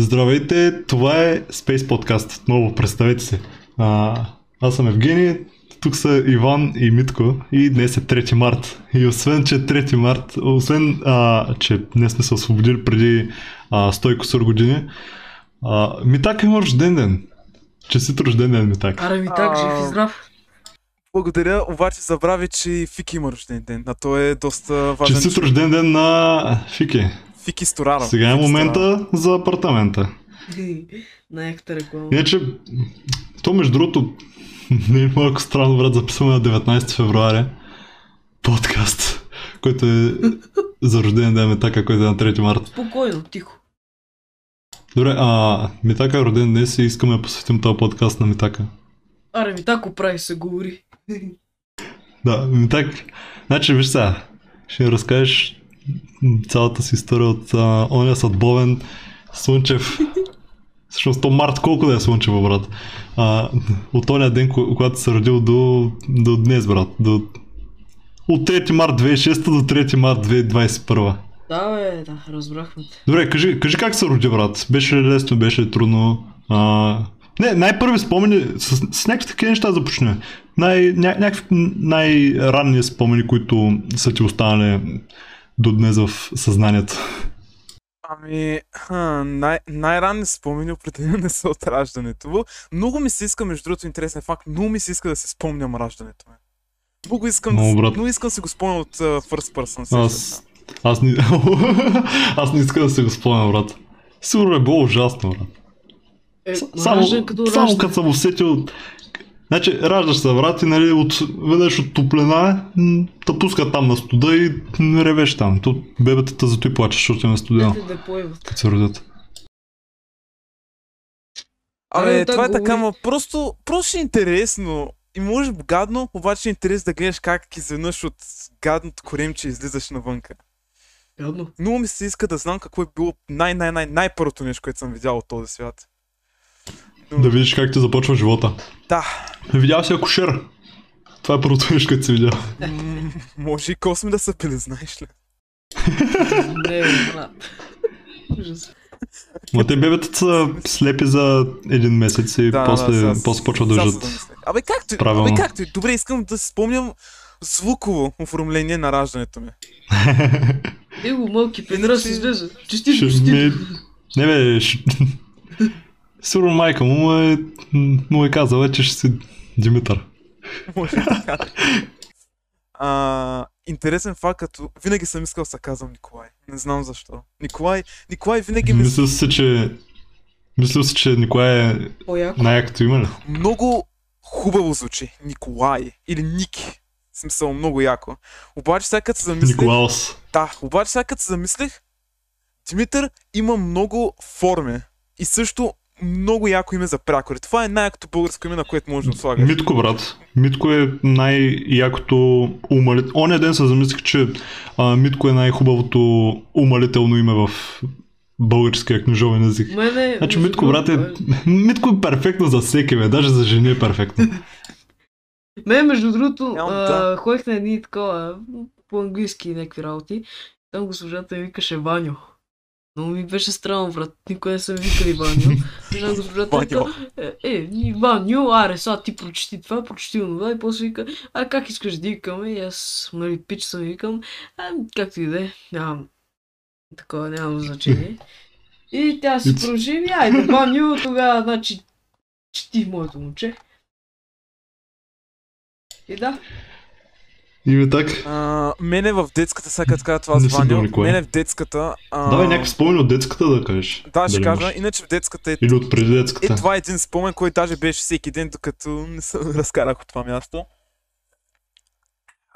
Здравейте, това е Space Podcast. Отново, представете се. А, аз съм Евгений, тук са Иван и Митко и днес е 3 март. И освен, че е 3 март, освен, а, че днес сме се освободили преди а, 100 кусор години, а, Митак има рожден ден. Честит рожден ден, Митак. Аре ми так, жив и здрав. Благодаря, обаче забрави, че и Фики има рожден ден, а той е доста важен. Честит рожден ден на Фики. Фики Сторара. Сега е момента за апартамента. Най-яката реклама. Иначе, то между другото, не е малко странно, брат, записваме на 19 февруари подкаст, който е за рожден ден Метака, който е на 3 марта. Спокойно, тихо. Добре, а Митака е роден днес и искаме да посветим този подкаст на Митака. Аре ми тако прави се говори. Да, Митак, значи виж сега, ще ни разкажеш цялата си история от а, оня съдбовен Слънчев. Всъщност то март колко да е Слънчево, брат? А, от оня ден, ко- когато се родил до, до днес, брат. До, от 3 март 2006 до 3 март 2021. Да, бе, да, разбрахме. Добре, кажи, кажи как се роди, брат? Беше ли лесно, беше ли трудно? А... Не, най-първи спомени, с, с някакви такива неща започне. Най, ня, някакви най-ранни спомени, които са ти останали до днес в съзнанието. Ами, ха, най- най-ранни спомени определено не са от раждането. Много ми се иска, между другото, интересен факт, много ми се иска да се спомням раждането ми. Много искам, Много, да, брат. много искам да си го спомня от uh, first person. Аз, се. аз, не, аз не искам да се го спомня, брат. Сигурно е било ужасно, брат. Е, Само, раждан като само като съм усетил... Значи, раждаш се, брат, и нали, от, веднъж от топлина, м, те пускат там на студа и ревеш там. То бебетата зато и плачеш, защото е студено, да поеват. като се родят. Абе, това е так така, ма просто, просто е интересно. И може гадно, обаче е интерес да гледаш как изведнъж от гадното коремче излизаш навънка. Гадно. Много ми се иска да знам какво е било най-най-най най-първото нещо, което съм видял от този свят. Да видиш как ти започва живота. да. Видял си акушер. Това е първото нещо, което си видял. М, може и косми да са пили, знаеш ли? Не, брат. Ужас. Ма те бебетата са слепи за един месец и после, сега- после почва да замислях. Абе както, Правилно. абе както и. Добре, искам да си спомням звуково оформление на раждането ми. Его малки пенра си излезе. Честито. ми... Не бе, ш- Сигурно майка му му е, му е казала, че ще си Димитър. А, интересен факт, като винаги съм искал да се казвам Николай. Не знам защо. Николай, Николай винаги ми Мисля си, че... Мисля си, че Николай е най-якото име много хубаво звучи. Николай или Ники. В смисъл много яко. Обаче сега като се замислих... Николаус. Да, обаче сега като се замислих, Димитър има много форми. И също много яко име за прякори. Това е най-якото българско име, на което може да слагаш. Митко, брат. Митко е най-якото умалително. Оня ден се замислих, че а, Митко е най-хубавото умалително име в българския книжовен език. Мене... Значи Митко, брат, е... Митко е перфектно за всеки, бе. Даже за жени е перфектно. Мен, между другото, Нямам а, ходих на едни такова по-английски някакви работи. Там госпожата ми викаше Ваню. Много ми беше странно, брат. Никой не съм викали Ваню. Госпожата Ваню. вика, е, е, ни Ваню, аре, сега ти прочети това, прочети онова и после вика, а как искаш да викаме? И аз, нали, пич съм викам, а, както и да е, нямам, такова нямам значение. И тя продължи, ми, айде, Ваню, тогава, значи, чети моето момче. И да, И ми так. А, мене в детската, сега като това Не Николай. мене в детската... А, Давай някакви спомени от детската да кажеш. Да, ще кажа. имаш? Иначе в детската е Или от преди Е, детската. това е един спомен, който даже беше всеки ден, докато не се разкарах от това място.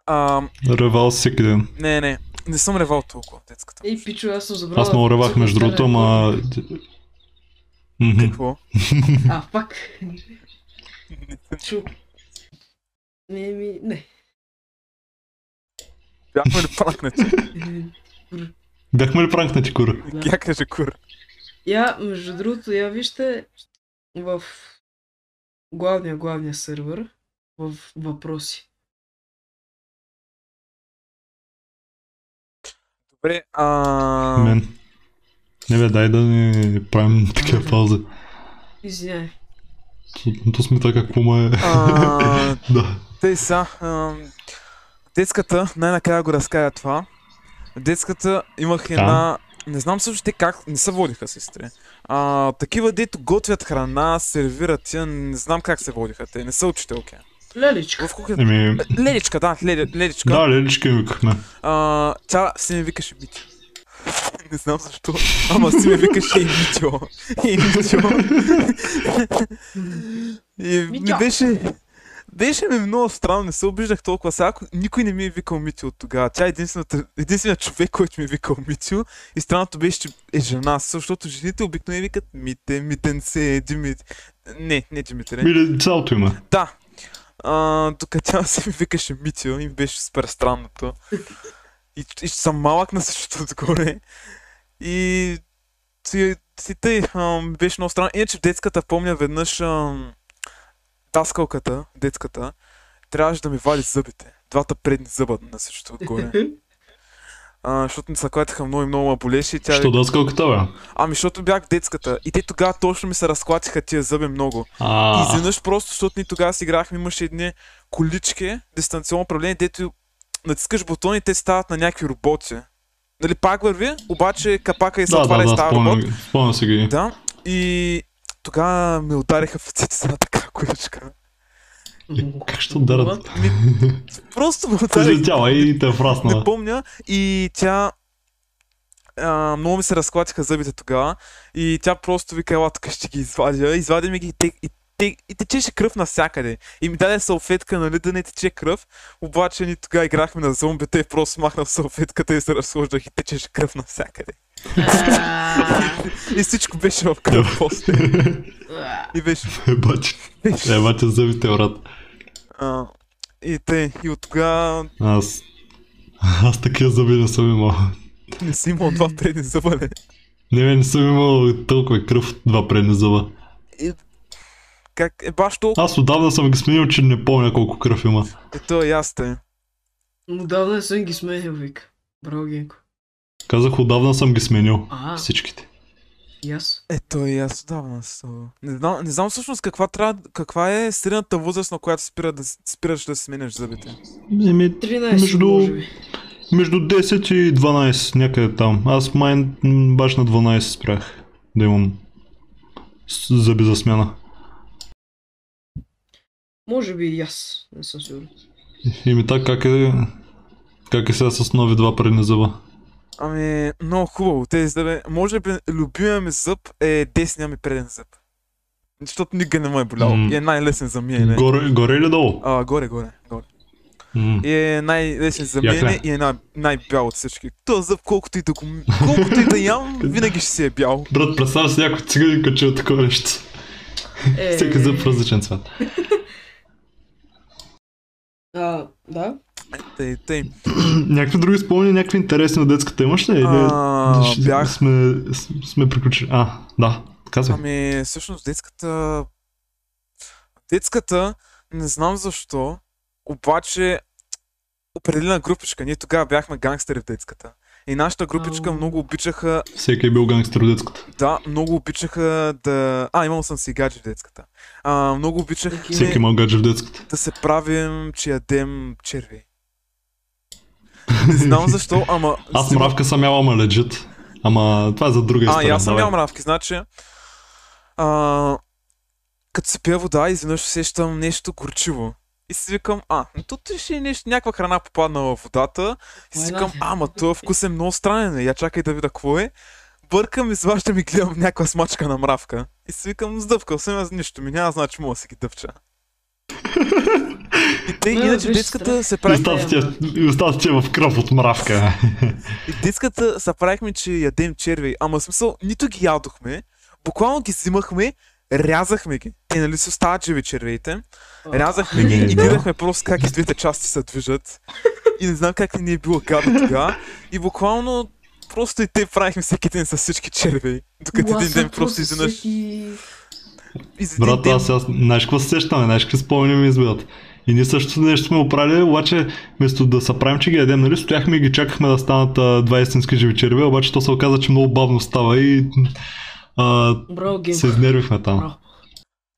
А, Ревал всеки ден. не, не, не съм ревал толкова в детската. Ей, пичо, аз съм забрал. Аз много ревах между другото, ама... Мгм. Какво? А, пак. Чу. Не, ми, не. Бяхме ли пранкнати? Бяхме ли пранкнати, кура? Да. Я каже кур. Я, между другото, я вижте в главния, главния сървър в въпроси. Добре, а... Мен. Не бе, дай да не правим такива паузи. Извиняй. То- То сме така, какво ме... А, Да. Тъй са, детската, най-накрая го разкая това. Детската имах една... Не знам също те как, не се водиха сестри. А, такива дето готвят храна, сервират я, не знам как се водиха те, не са учителки. Леличка. В кухнята... Еми, Леличка, да, леди, ледичка. да, лелички ми викахме. А, тя си ме викаше Митю. Не знам защо, ама си ме викаше и Митю. И Митю. И ми Митьо. беше... Беше ми много странно, не се обиждах толкова сега, никой не ми е викал Митю от тогава. Тя е единственият човек, който ми е викал Митю. И странното беше, че е жена, защото жените обикновено викат Мите, Митенце, Димит. Не, не Димитър. Или цялото има. Да. А, тук тя си ми викаше Митио и беше супер странното. И, и съм малък на същото отгоре. И си, си тъй, ам, беше много странно. Иначе в детската помня веднъж ам, даскалката, детската, трябваше да ми вади зъбите. Двата предни зъба на същото отгоре. А, защото ми се клатиха много и много ма болеше и тя... Що да скалката, бе? Ами, защото бях в детската. И те тогава точно ми се разклатиха тия зъби много. И А, изведнъж просто, защото ние тогава си играхме, имаше едни колички, дистанционно управление, дето натискаш бутони и те стават на някакви роботи. Нали, пак върви, обаче капака и се да, отваря да, и да, става робот. спомням, спомням си ги. Да, и тогава ме удариха в с една така количка. Как ще? Ми, просто ме удариха. Излетяла и те е Не помня и тя а, много ми се разклатиха зъбите тогава и тя просто вика, ела тук ще ги извадя. Извади ми ги и, те, и, те, и течеше кръв навсякъде. И ми даде салфетка, нали, да не тече кръв. Обаче ни тогава играхме на зомбите и просто махнах салфетката и се разхождах и течеше кръв навсякъде. И всичко беше в кръв после. И беше... Ебаче, беше ебаче зъбите, брат. а, и те, и от тогава Аз... Аз такива зъби не съм имал. не си имал два предни зъба, не. Не, бе, не съм имал толкова кръв два предни зъба. И, как е баш толкова... Аз отдавна съм ги сменил, че не помня колко кръв има. Ето е ясте. Отдавна не съм ги сменил, вика. Браво, Генко. Казах, отдавна съм ги сменил. А, Всичките. и аз. Ето и аз отдавна са. Не знам, не знам всъщност каква, трябва, каква е средната възраст, на която спира да, спираш да сменяш зъбите. Еми, 13, Между- между 10 и 12, някъде там. Аз май баш на 12 спрях да имам зъби за смяна. Може би и аз. Не съм сигурен. И ми така как е... Как е сега с нови два предни зъба? Ами, много хубаво. Тези зъби. Може би любимия ми зъб е десния ми преден зъб. Защото никога не ме е болял. М. И е най-лесен за миене. Горе, горе или долу? А, горе, горе, горе. М. И е най-лесен за е. миене и е най- най-бял от всички. Този зъб, колкото и да го... Колкото и да ям, винаги ще си е бял. Брат, представя си някой циганин качил такова нещо. Е, Всеки зъб в различен цвят. А, да. Тъй, тъй. някакви други спомени, някакви интересни от детската имаш ли? Или А, ще- бях. Сме, сме приключили. А, да, казвай. Ами, всъщност детската... Детската, не знам защо, обаче определена групичка. Ние тогава бяхме гангстери в детската. И нашата групичка Ау. много обичаха, Всеки е бил гангстер в детската. да, много обичаха да... А, имал съм си гадже в детската. А, много обичах Всеки Всеки има гадже в детската. да се правим, че ядем черви. Не знам защо, ама... Аз мравка съм ял, ама лежит. Ама това е за друга А, история. и аз съм ял мравки, значи... А, като се пия вода, изведнъж усещам нещо горчиво. И си викам, а, но тут ще е нещо, някаква храна попаднала в водата. И си викам, а, ма този вкус е много странен, я чакай да видя какво е. Бъркам, изваждам и гледам някаква смачка на мравка. И си викам, сдъвкал съм, аз нищо ми няма, значи мога да си ги дъвча. И те, Не, иначе детската се И прави... остава ти е- И остава ти е в кръв от мравка. И детската се правихме, че ядем черви. Ама в смисъл, нито ги ядохме, буквално ги взимахме, рязахме ги. Те нали се остават живи червеите. Рязахме ги Е, и да. гледахме просто как и двете части се движат. И не знам как ни е било гадно тогава. И буквално просто и те правихме всеки ден с всички червеи. Докато един ден просто изведнъж... Всеки... Брат, ден- аз сега, знаеш какво се сещаме, знаеш какви спомени ми избиват. И ние също нещо сме оправили, обаче вместо да се правим, че ги ядем, нали, стояхме и ги чакахме да станат а, два истински живи черви, обаче то се оказа, че много бавно става и а, Браво, гейм. се изнервихме там. Браво.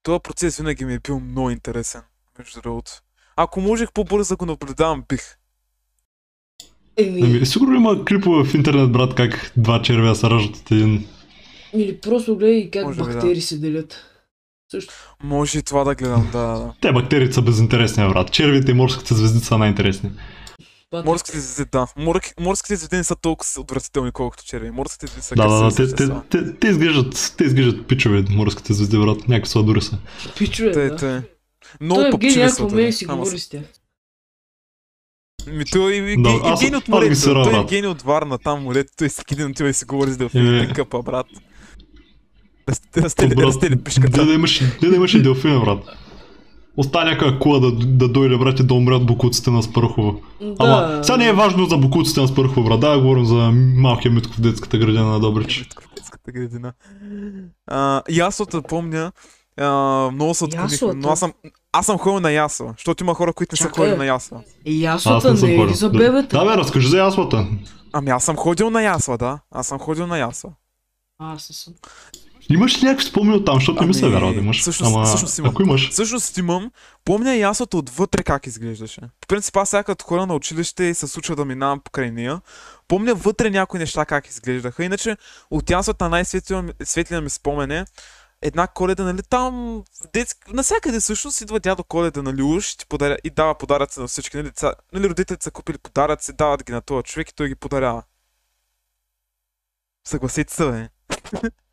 Този процес винаги ми е бил много интересен, между другото. Ако можех по-бързо да го наблюдавам, бих. Еми, Ами, сигурно има клипове в интернет, брат, как два червя се раждат от един. или просто гледай как Може би, да. бактерии се делят. Също. Може и това да гледам, да, да. Те бактериите са безинтересни, брат. Червите и морските звезди са най-интересни. Морските звезди, да. Морк... Морските звезди не са толкова отвратителни, колкото черви. Морските звезди са Да, да, да, те, те, те, те, изглеждат, те изглеждат пичове, морските звезди, брат. Някакви сладури са. Пичове, Те, да. те. Много Той Евгений някакво ме да. си говори с- тях. Ми той е Да, аз- Евгений от аз ги морето. Той е. Евгений от Варна, там морето. Той всеки ден отива и си говори с Е. делфините къпа, брат. Растели пишката. Де да имаш, де да имаш и делфина, брат. Остана някаква кула да, да дойде, брат, и да умре от букуците на Спархова. Ама, Да. сега не е важно за букуците на Спархова, брат. Да, говорим за малкия митко в детската градина на Добрич. В детската градина. А, яслата, помня, а, много се отклонихме, но аз съм, аз съм ходил на ясла, защото има хора, които не са ходили на ясла. Аз яслата не не е ли за бебета? Да, бе, разкажи за яслата. Ами аз съм ходил на ясла, да. Аз съм ходил на ясла. А, Аз не съм. Имаш ли някакви спомени от там, защото не ми се Ами, вярва да имаш. всъщност- Ама, всъщност имам. ако имаш, Всъщност имам, помня яслата отвътре как изглеждаше. По принцип аз сега като хора на училище и се случва да минавам покрай нея. Помня вътре някои неща как изглеждаха. Иначе от яслата най-светлия ми спомен е една коледа, нали, там детски... Насякъде всъщност идва дядо коледа, нали, уж и, ти подаря... и дава подаръци на всички, нали, ца... нали родителите са купили подаръци, дават ги на този човек и той ги подарява. Съгласете се, бе.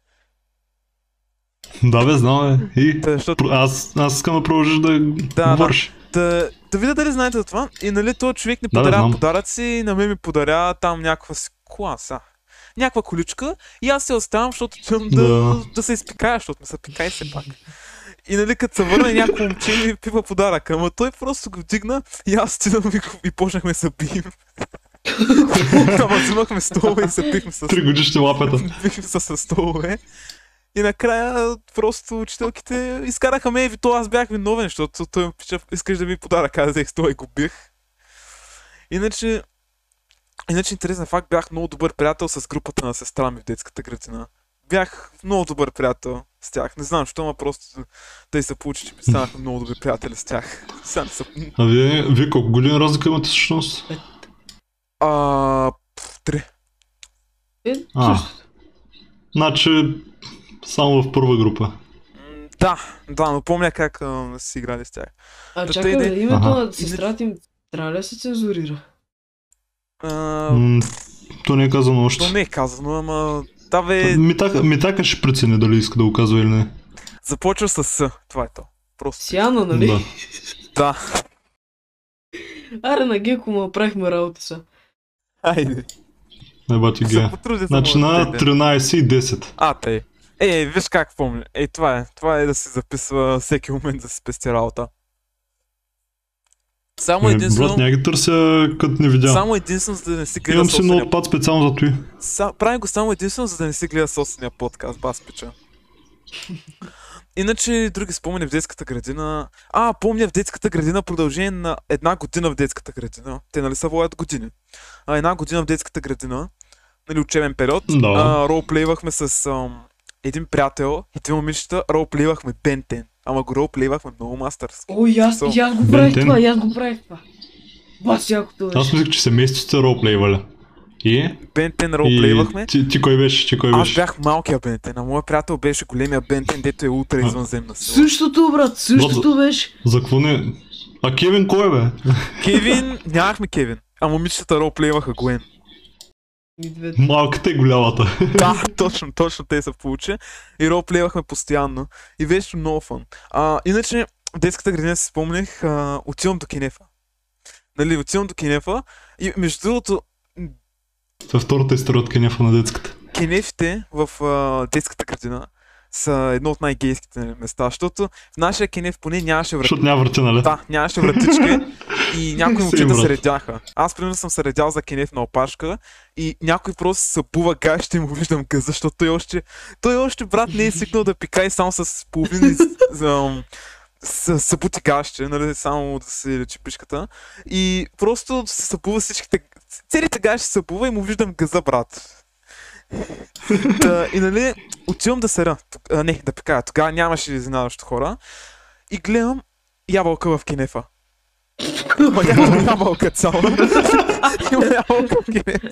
да бе, знам бе. И Та, защото Про- Аз, аз искам да продължиш да, да. говориш. Да, да видя дали знаете за това. И нали този човек ни Да, да, подаръци, на мен ми подарява там някаква си кола, са. Някаква количка и аз се оставам, защото отивам да, Да. да. се изпикая, защото ме се пикай все пак. И нали като се върне някой момче ми пипа подарък, ама той просто го дигна и аз отидам и, и почнахме да се бием. ама взимахме столове и се пихме с Три годишни лапета. бихме се с столове. И накрая просто учителките изкараха ме и то аз бях виновен, защото той ме пича, искаш да ми подарък, аз взех стола и го бих. Иначе, иначе интересен факт, бях много добър приятел с групата на сестра ми в детската градина. Бях много добър приятел с тях. Не знам, защо, ма просто те се получи, че ми станахме много добри приятели с тях. Сега не са... А вие, вие колко години разлика имате всъщност? А, три. Е, А. Значи, само в първа група. Да, да, но помня как а, си играли с тях. А Да, чакай, не- името Аха. на сестрата им трябва ли да се цензурира? А, М, То не е казано още. то не е казано, ама... Да, бе, Митака, Митака ще прецени дали иска да го казва или не. започва с С. Това е то. Просто. Сяна, нали? Да. Да. Аре, на Геко му направихме работа са. Айде. Еба ти Се ги. потрудя Значи на да те- 13 и 10. А, тъй. Е, виж как помня. Е, това е. Това е да се записва всеки момент да се спести работа. Само Е, единствено... брат, няма ги търся като не видя. Само единствено, за да не си гледа Имам си собствения... ноутпад специално за той. Са... Правим го само единствено, за да не си гледа собствения подкаст, бас пича. Иначе, други спомени в детската градина. А, помня в детската градина продължение на една година в детската градина. Те нали се водят години. А, една година в детската градина, нали, учебен период. Да. А, ролплейвахме с ам, един приятел и две момичета, ролплейвахме Бентен. Ама го ролплейвахме много мастърски. О, и аз, So, и аз го правих това, и аз го правих това. Бас, якото Аз беше. мислех, че семейството ролплейваля. И? Бентен ролплейвахме. ти, ти кой беше? Ти кой Аз беше? бях малкия Бентен, а моят приятел беше големия Бентен, дето е ултра А. извънземна сила. Същото, брат, същото беше. За какво не? А Кевин кой е, бе? Кевин, нямахме Кевин. А момичетата ролплейваха Гуен. И двете. Малката и голямата. Да, точно, точно те се получи. И ролплейвахме постоянно. И беше много фан. А, иначе, в детската градина си спомнях, а, отивам до Кенефа. Нали, отивам до Кенефа. И между другото, Това е втората история от Кенефа на детската. кенефите в а, детската градина са едно от най-гейските места, защото в нашия кенеф поне нямаше врата. Защото няма врати, нали? Да, нямаше вратички и някои момчета се редяха. Аз примерно съм се редял за кенеф на опашка и някой просто се бува гащи и му виждам гъза, защото той още, той още брат не е свикнал да пикае само с половина за, събути гащи, нали, само да си лечи пишката. И просто се събува всичките, целите гащи се събува и му виждам газа, брат. Та, и нали, отивам да сера. А, не, да пекая. Тогава нямаше изненадващо хора. И гледам ябълка в кинефа. Ма няма ябълка цяла. Има ябълка в кинефа.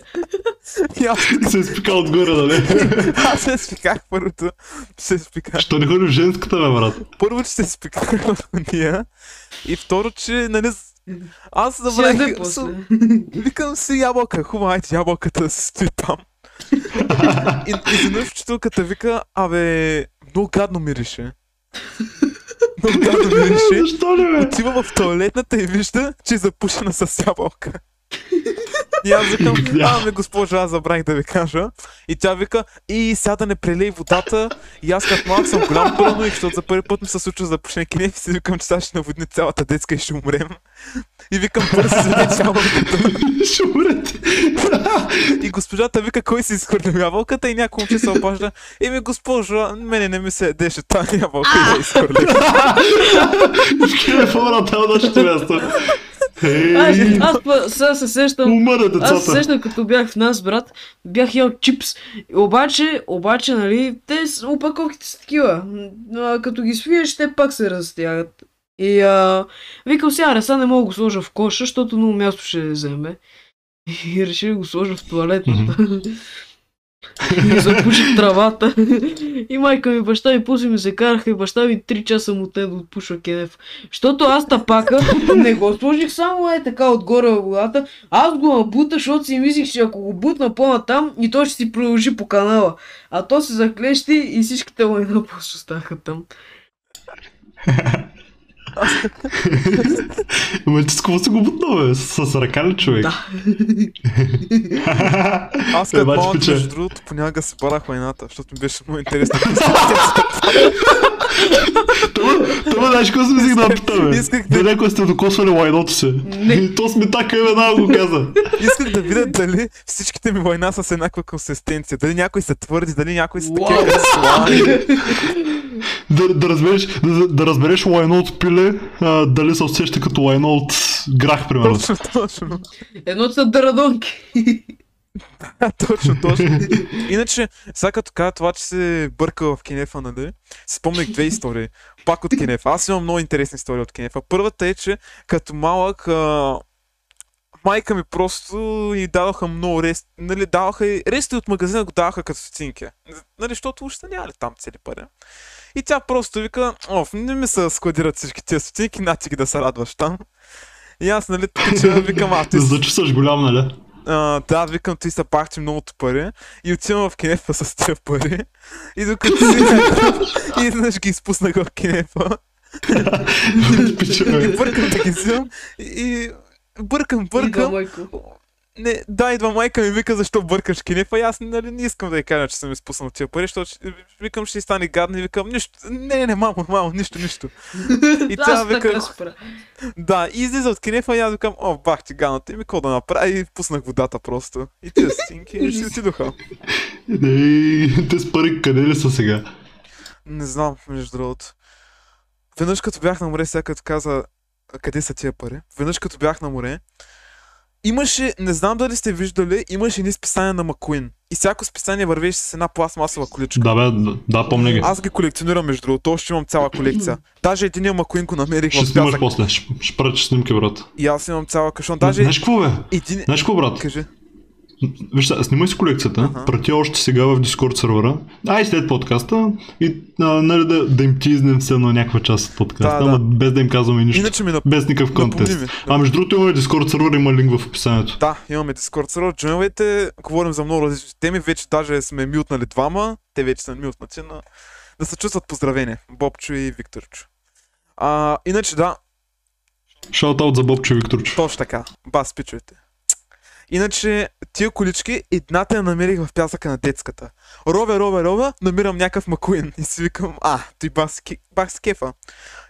И аз, се е спикал отгоре, нали? аз се спиках първото. Се спиках. Що не ходи в женската, бе, брат? Първо, че се спиках в нея. И второ, че, нали, аз забравих. Викам си ябълка, хубаво, айде ябълката да се стои там. И изведнъж учителката вика, абе, много гадно мирише. Много гадно мирише. Защо ли, бе? Отива в туалетната и вижда, че е запушена с ябълка. И аз викам, ами госпожа, аз забравих да ви кажа. И тя вика, и сега да не прелей водата. И аз като малък съм голям пълно, и защото за първи път ми се случва запушен кинев и си викам, че сега ще наводни цялата детска и ще умрем. И викам, бързо изведи ябълката. Ще умрете. И госпожата вика, кой си изхвърлил ябълката и някой момче се обажда. Еми, госпожо, мене не ми се деше тази ябълка и я изхвърлих. Шкиле, брат, това нашето място. Аз, аз па- сега се сещам. умъра Аз се децата. сещам като бях в нас, брат, бях ял чипс. Обаче, обаче, нали, те опаковките са такива. А, като ги свиеш, те пак се разтягат. И а, викам сега, аре, сега не мога да го сложа в коша, защото много място ще вземе. И реших да го сложа в туалетната. И запуших травата. И майка ми, баща ми, пуси ми се караха и баща ми 3 часа му те да отпушва кенеф. Защото аз тапака не го сложих само е така отгоре в водата. Аз го набута, защото си мислих, че ако го бутна по-натам и той ще си продължи по канала. А то се заклещи и всичките лайна просто останаха там. Ама ти с какво си го бутна, бе? С, с ръка ли, човек? Да. Аз Е, като малък, между другото, понякога се парах войната, защото ми беше много интересно. Това, знаеш какво си мислих да питам, бе? Исках да- Да някой сте докосвали лайното си. Не. И то сме така и веднага го каза. Исках да видя дали всичките ми война са с еднаква консистенция. Дали някои са твърди, дали някои са такива. Да, да, разбереш, да, да разбереш лайно от пиле, а, дали се усеща като лайно от грах, примерно. Точно, точно. Едното са дарадонки. точно, точно. Иначе, сега като кажа това, че се бърка в Кенефа, нали, си спомнях две истории. Пак от Кенефа. Аз имам много интересни истории от Кенефа. Първата е, че като малък а, майка ми просто и дадоха много рести, нали, даваха и рести от магазина го даваха като стотинки. Нали, защото още няма ли там цели пари. И тя просто вика, оф, не ми се складират всички тези стотинки, нати ги да се радваш там. И аз, нали, така че викам, а, ти зачувстваш голям, нали? а, да, викам, ти са пахти многото пари и отивам в кинефа с тия пари и докато си и изведнъж ги изпуснах в кинефа и бъркам да ги взимам и бъркам, бъркам. Не, да, идва майка ми вика защо бъркаш кинефа и аз нали, не искам да й кажа, че съм изпуснал тия пари, защото викам ще й стане гадно и викам нищо, не, не, не, мамо, мамо, нищо, нищо. И тя вика, да, и излиза от кинефа и аз викам, о, бах ти ганата, и ми какво да направя и пуснах водата просто. И тези стинки си отидоха. Ей, те с пари къде ли са сега? Не знам, между другото. Веднъж като бях на море, сега като каза къде са тия пари, веднъж като бях на море, имаше, не знам дали сте виждали, имаше едни списания на Макуин. И всяко списание вървеше с една пластмасова количка. Да, бе, да, помня ги. Аз ги колекционирам, между другото, още имам цяла колекция. Даже един Макуин го намерих Ще снимаш после, ще, ще снимки, брат. И аз имам цяла кашон. Даже Знаеш какво, бе? един... Знаеш какво, брат? Кажи. Виж, сега, снимай си колекцията, Аха. прати още сега в Discord сервера, а и след подкаста, и а, нали, да, да им тизнем все на някаква част от подкаста, Да, да. ама без да им казваме нищо. Иначе ми нап... Без никакъв напомни ми. А между другото имаме Discord сервер, има линк в описанието. Да, имаме Discord сервер, джойнвайте, говорим за много различни теми, вече даже сме мютнали двама, те вече са мютнати, но да се чувстват поздравени, Бобчо и Викторчо. А, иначе да, Шаутаут за Бобчо и Викторчо. точно така, бас пичовете. Иначе, тия колички, едната я намерих в пясъка на детската. Ровя, ровя, ровя, намирам някакъв макуин и си викам, а, той бас, ке- бас кефа.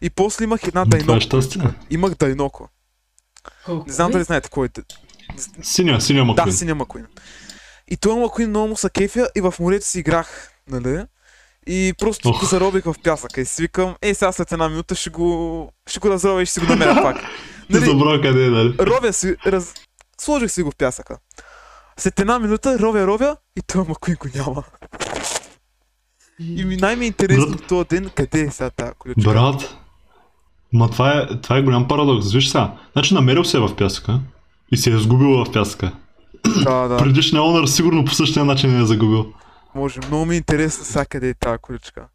И после имах една Това е дайноко. щастие. Имах дайноко. Не знам е? дали знаете кой е. Синя, синя Да, Маквин. синя Макуин. И този Макуин много му са кефя и в морето си играх, нали? И просто го заробих в пясъка и си викам, ей сега след една минута ще го, ще го разробя и ще си го намеря пак. Нали, забравя къде е, нали? робя си, раз... сложих си го в пясъка. След една минута ровя, ровя и той Макуин го няма. И ми най-ми е интересно Брат. този ден къде е сега тази количка. Брат, ма това е, това е голям парадокс. Виж сега, значи намерил се е в пясъка и се е изгубил в пясъка. Да, да, Предишният онър сигурно по същия начин не е загубил. може. Много ми е интересно сега къде е тази количка.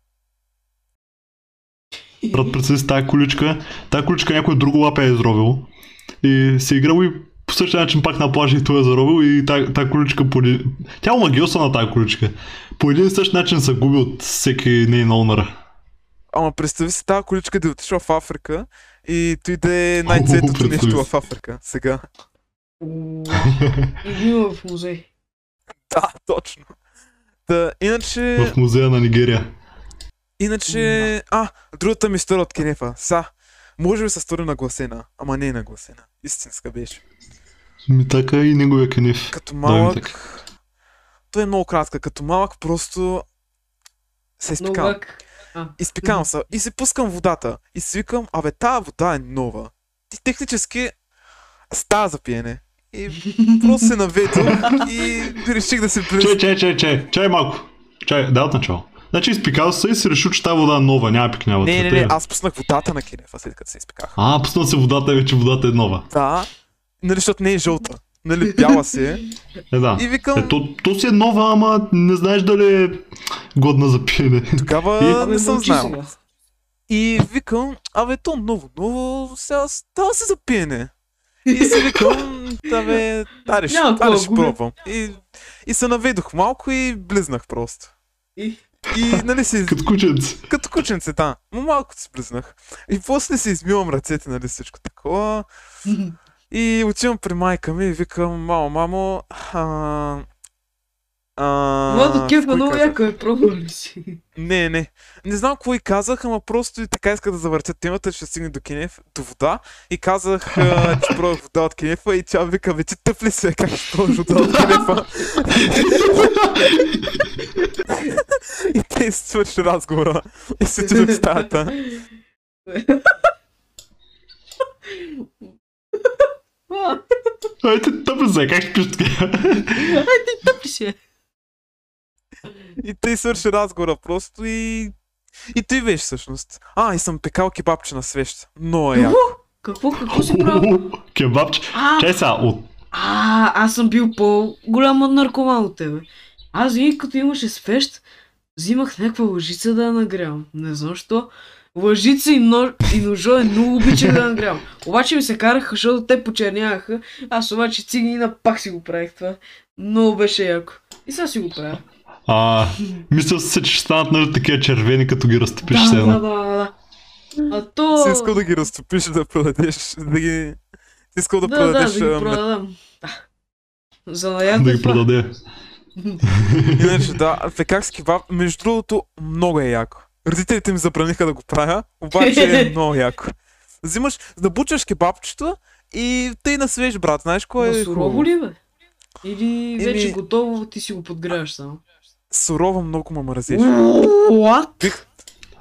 Брат, представи си тази количка, тази количка някой друго лапе е изровил и се е играл и по същия начин пак на плажа и той е заробил и тази, тази количка по един... Тя е магиоса на тази количка. По един и същ начин се губи от всеки нейн онър. Ама представи си тази количка да е отишла в Африка и той да е представи нещо в Африка. Сега. И ги има в музей. Да, точно. Та, иначе... В музея на Нигерия. Иначе... А, другата ми история от Кенефа. Са. Може би се стори нагласена, ама не е нагласена. Истинска беше. Ми така и неговия кениф. Като Да, малък... Той е много кратка. Като малък просто... Се. А, Изпикавам се и се пускам водата. И си викам, абе, тази вода е нова. Ти технически става за пиене. И просто се наведох и реших да се Чай, през... чай, чай, чай, чай малко. Чай, дай от начало. Значи изпикал се и си решил, че тази вода е нова, няма пикнява. Не, не, не, аз пуснах водата на Кенефа, след като се изпиках. А, пусна се водата и вече водата е нова. Да, нали, защото не е жълта. Нали, бяла си е. Е, да. И викам, Е, то, то си е нова, ама не знаеш дали е годна за пиене. тогава Абе, не съм знал. И викам, абе, то ново, ново, сега става се за пиене. И си викам, абе, аре, ще, аре, ще да пробвам. И, и се наведох малко и близнах просто. И- И, нали си, Като кученце. като кученце, да. Но малко си близнах. И после си измивам ръцете, нали всичко такова. И отивам при майка ми и викам, мамо, мамо, а... А... Младо кефа кой много яко е, пробвал ли си? Не, не. Не знам и казах, ама просто и така исках да завъртя темата, ще стигне до Кенеф, до вода. И казах, а, че пробвах вода от Кенефа и тя вика, бе, ти тъп ли се, как ще пробваш вода от Кенефа? и те свърши разговора. И се отидох в стаята. Ай, ти тъпи се, как ще пиш така? тъп ли си е? И те свърши разговора просто и... И той беше всъщност. А, и съм пекал кебабче на свещ. Много е яко. Какво? Какво? Си правил? Кебабче. А, Чай сега, от... а, аз съм бил по-голям от наркоман от тебе. Аз винаги като имаше спещ, взимах някаква лъжица да я нагрявам. Не знам що. Лъжица и, нож, и ножове много обичах да нагрявам. Обаче ми се караха, защото те почерняваха. Аз обаче циганина пак си го правих това. Много беше яко. И сега си го правя. А, мисля се, че ще станат нали, такива червени, като ги разтопиш Да, да, да, да. А то... Си искал да ги разтопиш, да продадеш, да ги... Си искал да, да, да, продадеш... да ги а, продадам. Да. За Да е ги продаде. Иначе да, пекарски кебаб, между другото, много е яко. Родителите ми забраниха да го правя, обаче е много яко. Взимаш, набучаш кебабчето и тъй на свеж, брат. Знаеш кой Ма е сурово хубаво? ли бе? Или вече Еми- готово, ти си го подгряваш само? Сурово много ме мързеше. What?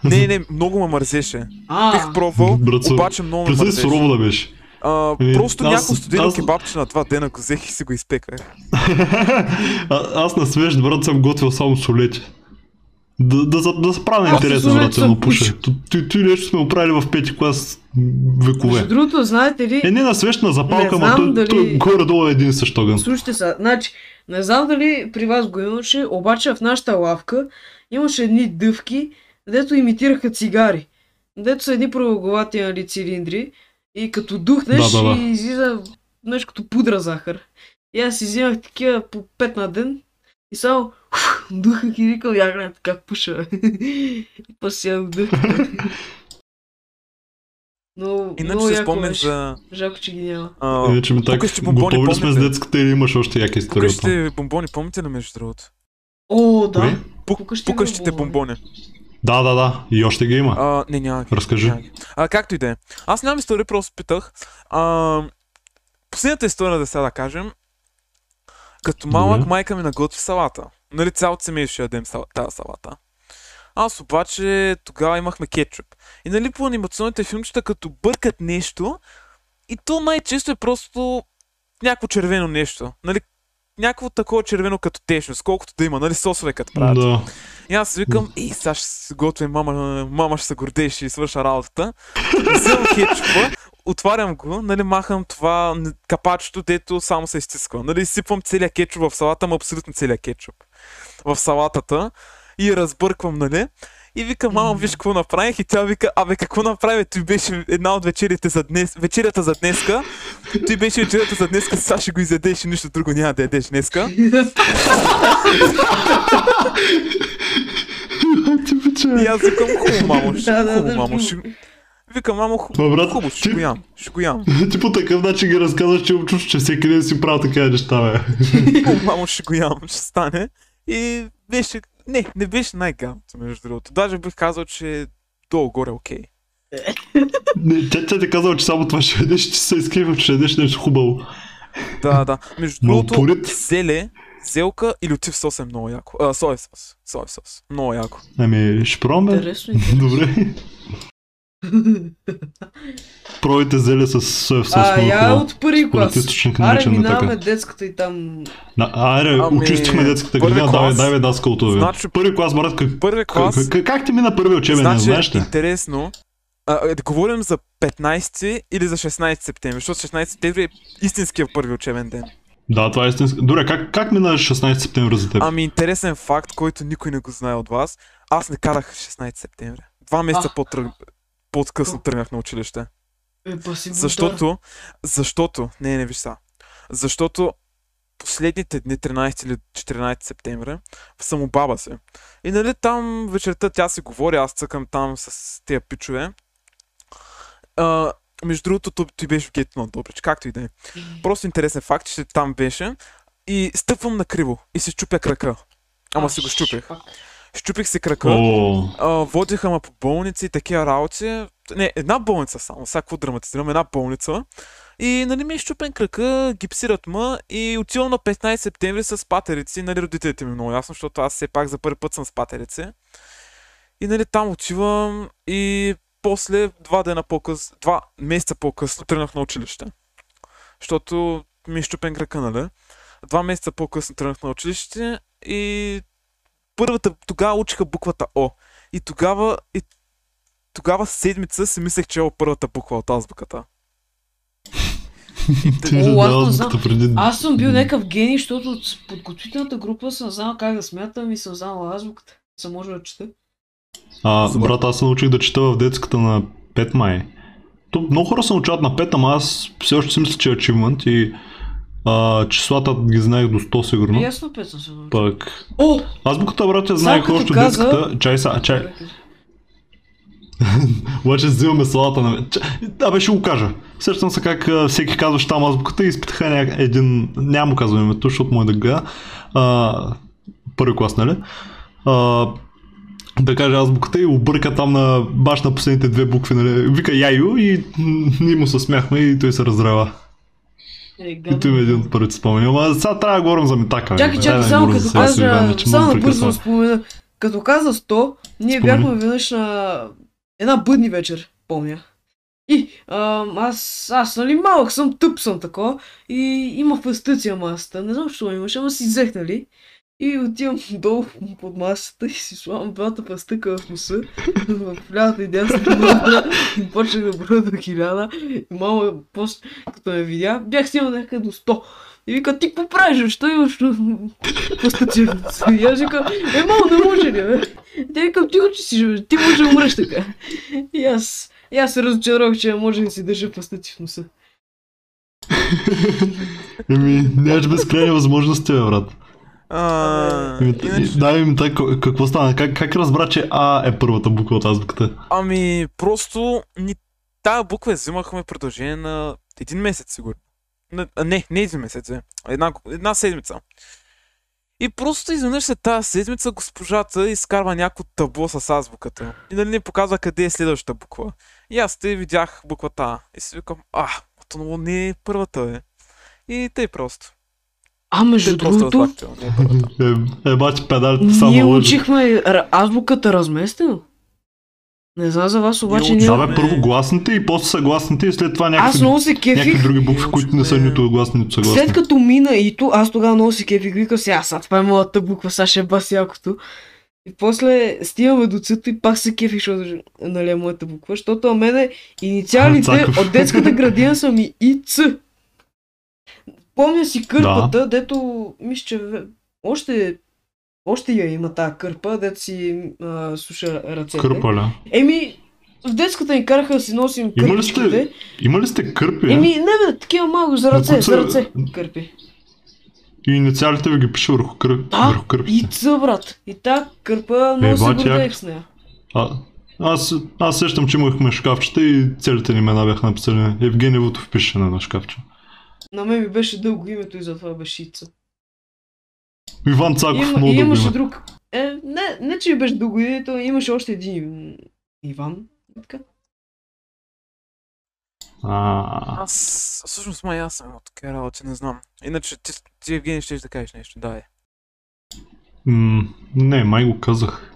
Не, не, много ме мързеше. Бих пробвал, обаче много ме мързеше. сурово да беше. А, Еми, просто аз- някакво студено аз- кебабче на два дена го взех и си го изпеках. а, аз на свеж брат съм готвил само солети. Да, да, да, да се правя интересно, солети брат, се съм напуша. пушил. Ти, ти нещо сме оправили в пети клас векове. между другото, знаете ли, Е, не на свещ на запалка, знам той, дали- той горе-долу е един същ огън. слушайте са, значи, не знам дали при вас го имаше, обаче в нашата лавка имаше едни дъвки, дето имитираха цигари. Дето са едни продълговати нали, цилиндри и като духнеш Да, да, да. и излиза нещо като пудра захар. И аз си взимах такива по 5 на ден и само ух, духах и викам, я гледам как пуша. и после си дъвките. Но, Иначе много се беше. за... Жалко, че ги няма. а, Иначе ми так, бомбони, готови ли сме с детската или имаш още яка история? Кукащите бомбони, помните ли между другото? О, да. Пук, Кукащи пукащите бомбони. бомбони. Да, да, да. И още ги има. А, не, няма ги. Разкажи. няма ги. А, както и да е. Аз нямам история, просто питах. А, последната история да сега да кажем. Като малък Добре. майка ми наготви салата. Нали цялото семейство ще ядем сал- тази салата. Аз обаче тогава имахме кетчуп. И нали по анимационните филмчета, като бъркат нещо, и то най-често е просто някакво червено нещо. Нали, някакво такова червено като течност, колкото да има, нали, сосове като правят. Да. И аз викам, ей, сега ще се готвим, мама, мама ще се гордее, ще свърша работата. Вземам кетчупа, отварям го, нали, махам това капачето, дето само се изтисква. Нали, сипвам целият кетчуп в салата, ама абсолютно целият кетчуп в салатата и разбърквам, нали. И викам, мама, виж какво направих и тя вика, абе какво направи? Той беше една от вечерите за днес, вечерята за днеска. Той беше вечерята за днеска, сега ще го изядеш и нищо друго няма да ядеш днеска. И аз викам, хубаво, мамо, ще, хубаво, мамо, ще... Викам, мамо, Ма, хубаво, брат, хубаво, ще ти- го ям, ще го ям. Ти по такъв начин ги разказваш, че чувство, че всеки ден си правил такива неща, бе. Мамо, ще го ям, ще стане. И беше, не, не беше най-гамото, между другото. Даже бих казал, че долу-горе окей. Не, тя, тя ти казала, че само това ще ядеш, че се изкрива, че ядеш нещо хубаво. Да, да. Между другото, поред- зеле, зелка и лютив сос е много яко. А, соев сос. Соев сос. Много яко. Ами, ще пробваме. Добре. Пробайте зеле с соев сос. А, я от първи клас. Аре, минаваме така. детската и там... На, аре, Ами, очистихме детската градина, давай, давай даскалото, бе. Значи- Първи клас, брат, как, Първи клас. как, как, как ти мина първи учебен ден, значи, знаеш ли? интересно. А, а, да говорим за 15 или за 16 септември, защото 16 септември е истинския първи учебен ден. Да, това е истински. Добре, как, как мина 16 септември за теб? Ами интересен факт, който никой не го знае от вас. Аз не карах 16 септември. Два месеца по-тръг... по-късно тръгнах на училище. Е, Защото, защото, не, не виж сега. Защото последните дни, 13 или 14 септември, съм у баба си. И нали там вечерта тя си говори, аз цъкам там с тия пичове. А, между другото, той беше в гетто на Добрич, както и да е. Просто интересен факт, че там беше. И стъпвам на криво и си щупя крака. Ама си го щупих. Щупих си крака. А, водиха ме по болници и такива работи. Не, една болница само, сега какво драматизирам, една болница. И нали ми е щупен крака, гипсират ме и отивам на 15 септември с патерици. Нали родителите ми много ясно, защото аз все пак за първи път съм с патерици. И нали там отивам и после два дена по-късно, два месеца по-късно тръгнах на училище. Защото ми е щупен крака, нали? Два месеца по-късно тръгнах на училище и първата, тогава учиха буквата О. И тогава, и тогава седмица си мислех, че е първата буква от азбуката. ти О, аз дал не азбуката преди... Аз съм бил някакъв гений, защото от подготвителната група съм знал как да смятам и съм знал азбуката. Съм може да чета. А, Супер. брат, аз се научих да чета в детската на 5 май. То, много хора се научават на 5, ама аз все още си мисля, че е achievement и а, числата ги знаех до 100 сигурно. Ясно пет съм се. Пък. О! Азбуката, брат, я знаех още каза- детската. Чай са, чай. Обаче взимаме салата на... Да, бе, ще го кажа. Сещам се как а, всеки казваше там азбуката и изпитаха ня... един... Няма му казвам името, защото му е да га. А, първи клас, нали? А, да каже азбуката и обърка там на баш на последните две букви, нали? Вика Яйо и ние му се смяхме и той се разрева. Е, И той ми е един от първите спомени. Ама сега трябва да говорим за Митака. бе. Чакай, чакай, само като за сега си, Иване, кажа, че само прекъсва. спомена. Като каза 100, ние Спомени. бяхме веднъж на една бъдни вечер, помня. И а, аз, аз, нали, малък съм, тъп съм такова и има фастъция масата. Не знам, защо имаше, ама си взех, нали? И отивам долу под масата и си слагам двата пръстъка в носа, в лявата и дясната и почнах да броя до хиляда. И мама, после, като ме видя, бях стигнал някъде до 100. И вика, ти какво правиш, бе? що имаш пръстъци в носа? И аз викам, е, мамо, не може ли, бе? Те викам, ти че си, бе, ти може да умреш така. И аз, и аз се разочаровах, че не може да си държа пръстъци в носа. Еми, нямаш безкрайни възможности, брат. А, иначе, Дай ми така, какво стана? Как, как разбра, че А е първата буква от азбуката? ами, просто ни, тая буква я взимахме продължение на един месец, сигурно. Не, не един месец, е. Една, една седмица. И просто изведнъж се тази седмица госпожата изкарва някакво табло с азбуката. И нали ни показва къде е следващата буква. И аз те видях буквата А. И си викам, а, то не е първата е. И тъй просто. А, между другото, е първата. Е, е бачи педалите само ние лъжи. учихме азбуката разместено. Не знам за вас, обаче Ние. Да, бе, първо гласните и после съгласните и след това Аз някакви, много се някакви кефих. други букви, които не са нито гласни, нито съгласни. След като мина и то, аз тогава много се кефих, викам сега, сега това е моята буква, сега ще е бас якото. И после стигаме до цъто и пак се кефих, защото нали, е моята буква, защото на мене инициалите от детската градина са ми и Ц. Помня си кърпата, дето, мисля, че още, още я има тази кърпа, дето си а, суша ръцете. Кърпа, ля. Еми, в детската ни караха да си носим Има ли кърпичките. сте Има ли сте кърпи? Еми, не бе, такива малко за На ръце, за ръце кърпи. И инициалите ви ги пише върху, кър... Да, върху кърпите. И ц, брат. И та кърпа много се бати, гордеех як. с нея. А, аз, аз сещам, че имахме шкафчета и целите ни имена бяха написани. Евгениевото впише на едно шкафче. На мен ми беше дълго името и затова беше Ица. Иван Цаков, има, много и имаше друг. Е, не, не, че ми беше дълго името, имаше още един Иван. Така. А, Аз, всъщност май аз съм от такива работи, не знам. Иначе ти, ти Евгений ще да кажеш нещо, да м- не, май го казах.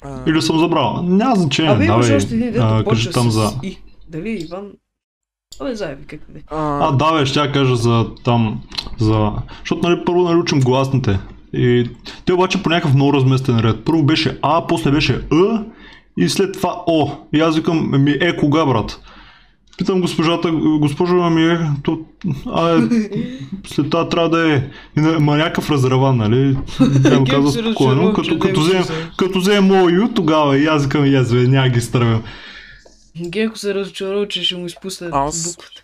А, Или съм забрал. Няма значение, Абе имаше давай. още един, дето а, кажи почва там с за... И. Дали Иван? Абе, заеби, как да е. А, а, да, бе, ще я кажа за там, за... Защото, нали, първо нали учим гласните. И те обаче по някакъв много разместен ред. Първо беше А, после беше Ъ и след това О. И аз викам, ми е кога, брат? Питам госпожата, госпожо, ами е, то, а, е, след това трябва да е ма някакъв разреван, нали? Тя му се спокойно, като, като, взем, взе. като взем ю, тогава и аз викам, бе, няма ги стървям. Генко се разочарова, че ще му изпусне Аз- буквата.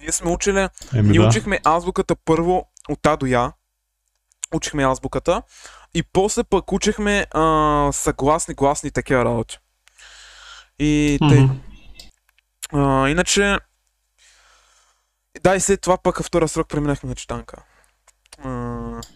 ние сме учили, Еми ние да. учихме азбуката първо от А до Я. Учихме азбуката. И после пък учихме а, съгласни, гласни такива работи. И тъй. Мгм. А, иначе... Да, и след това пък втория срок преминахме на читанка. А,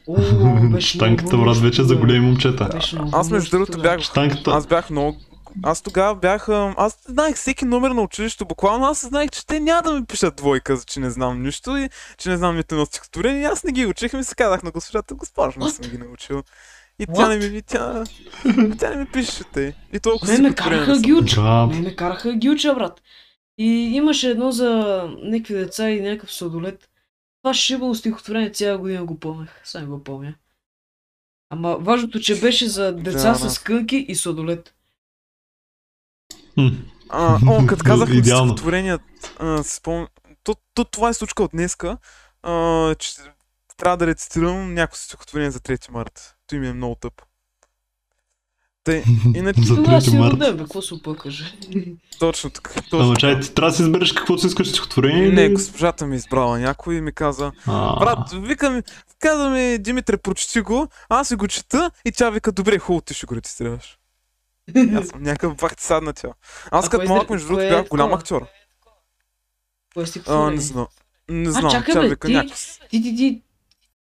О, беше Танката, много брат, вече за големи момчета. Аз между другото бях... Аз бях много... Аз тогава бях... Аз знаех всеки номер на училището, буквално аз знаех, че те няма да ми пишат двойка, за че не знам нищо и че не знам нито едно стихотворение. И аз не ги учих и ми се казах на госпожата, госпожа, не съм ги научил. И тя не ми, и тя, тя не ми пише те. И толкова Ме ме стихотворения караха не ги уча. брат, Ме ме караха ги уча, брат. И имаше едно за някакви деца и някакъв сладолет. Това шибало стихотворение цяла година го помнях. Сам го помня. Ама важното, че беше за деца Да, да. с кънки и сладолет. А, о, като казахме за стихотворения, спомням, то, то, това е случка от днеска, а, че трябва да рецитирам някакво стихотворение за 3 март. Той ми е много тъп. Тъй, иначе За Тогава 3 си март. роден, бе, какво се опъкаже? точно така. Ама Точно чай, така. ти трябва да си избереш каквото си искаш стихотворение Не, госпожата ми е избрала някой и ми каза, брат, викам, каза ми, Димитре, прочети го, аз си го чета и тя вика, добре, хубаво, ти ще го рецитираш. Аз съм някакъв бах ти садна тя. Аз А като малък, между другото, кое е бях голям актьор. Кое е А, не знам. Не знам, чакай, тя бе, вика ти-. Ти, ти, ти,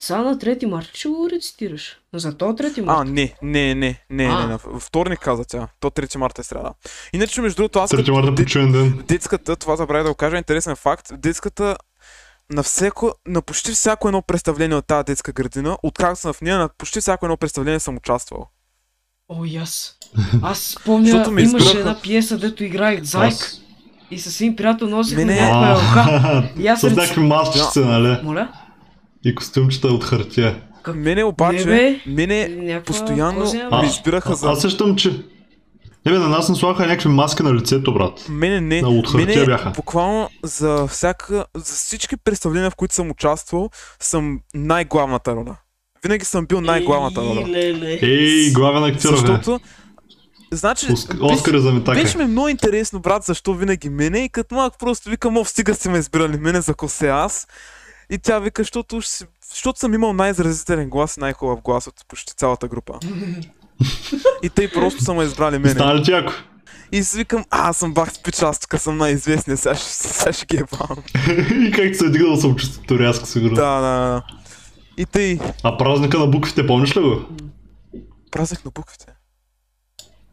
сега на 3 марта ще го рецитираш. За то 3 А, марта. не, не, не, не, А. не, не, вторник каза тя. То 3 марта е сряда. Иначе, между другото, аз 3 като марта почуен ден. детската, това забравя да го кажа, интересен факт, детската на всеко, на почти всяко едно представление от тази детска градина, откак съм в нея, на почти всяко едно представление съм участвал. О, и аз. Аз спомня, ме имаше избраха. една пиеса, дето играех Зайк. Аз- И с един приятел носихме Мене- някаква елха. И аз С някакви масчици, нали? Моля? И костюмчета от хартия. Как? Мене обаче, Не, бе. мене Някаква постоянно бе. избираха за... Аз сещам, че... Не бе, на нас не слагаха някакви маски на лицето, брат. Мене не. На от Мене бяха. буквално за всяка, за всички представления, в които съм участвал, съм най-главната роля. Винаги съм бил най-главната роля. Ей, главен актьор, бе. Защото, значи, Оск- Оскар е за метака. Беше ми много интересно, брат, защо винаги мене и като малък просто викам, о, стига си ме избирали мене за косе аз. И тя вика, защото, защото съм имал най-изразителен глас и най-хубав глас от почти цялата група. и те просто са ме избрали мене. Стана ти яко? И си викам, а, аз съм бах спич, аз тук съм най-известният, сега ще, сега ще ги ебам. И как се е дигнал самочувствието рязко, сигурно. да, да, да. И тъй, А празника на буквите, помниш ли го? празник на буквите.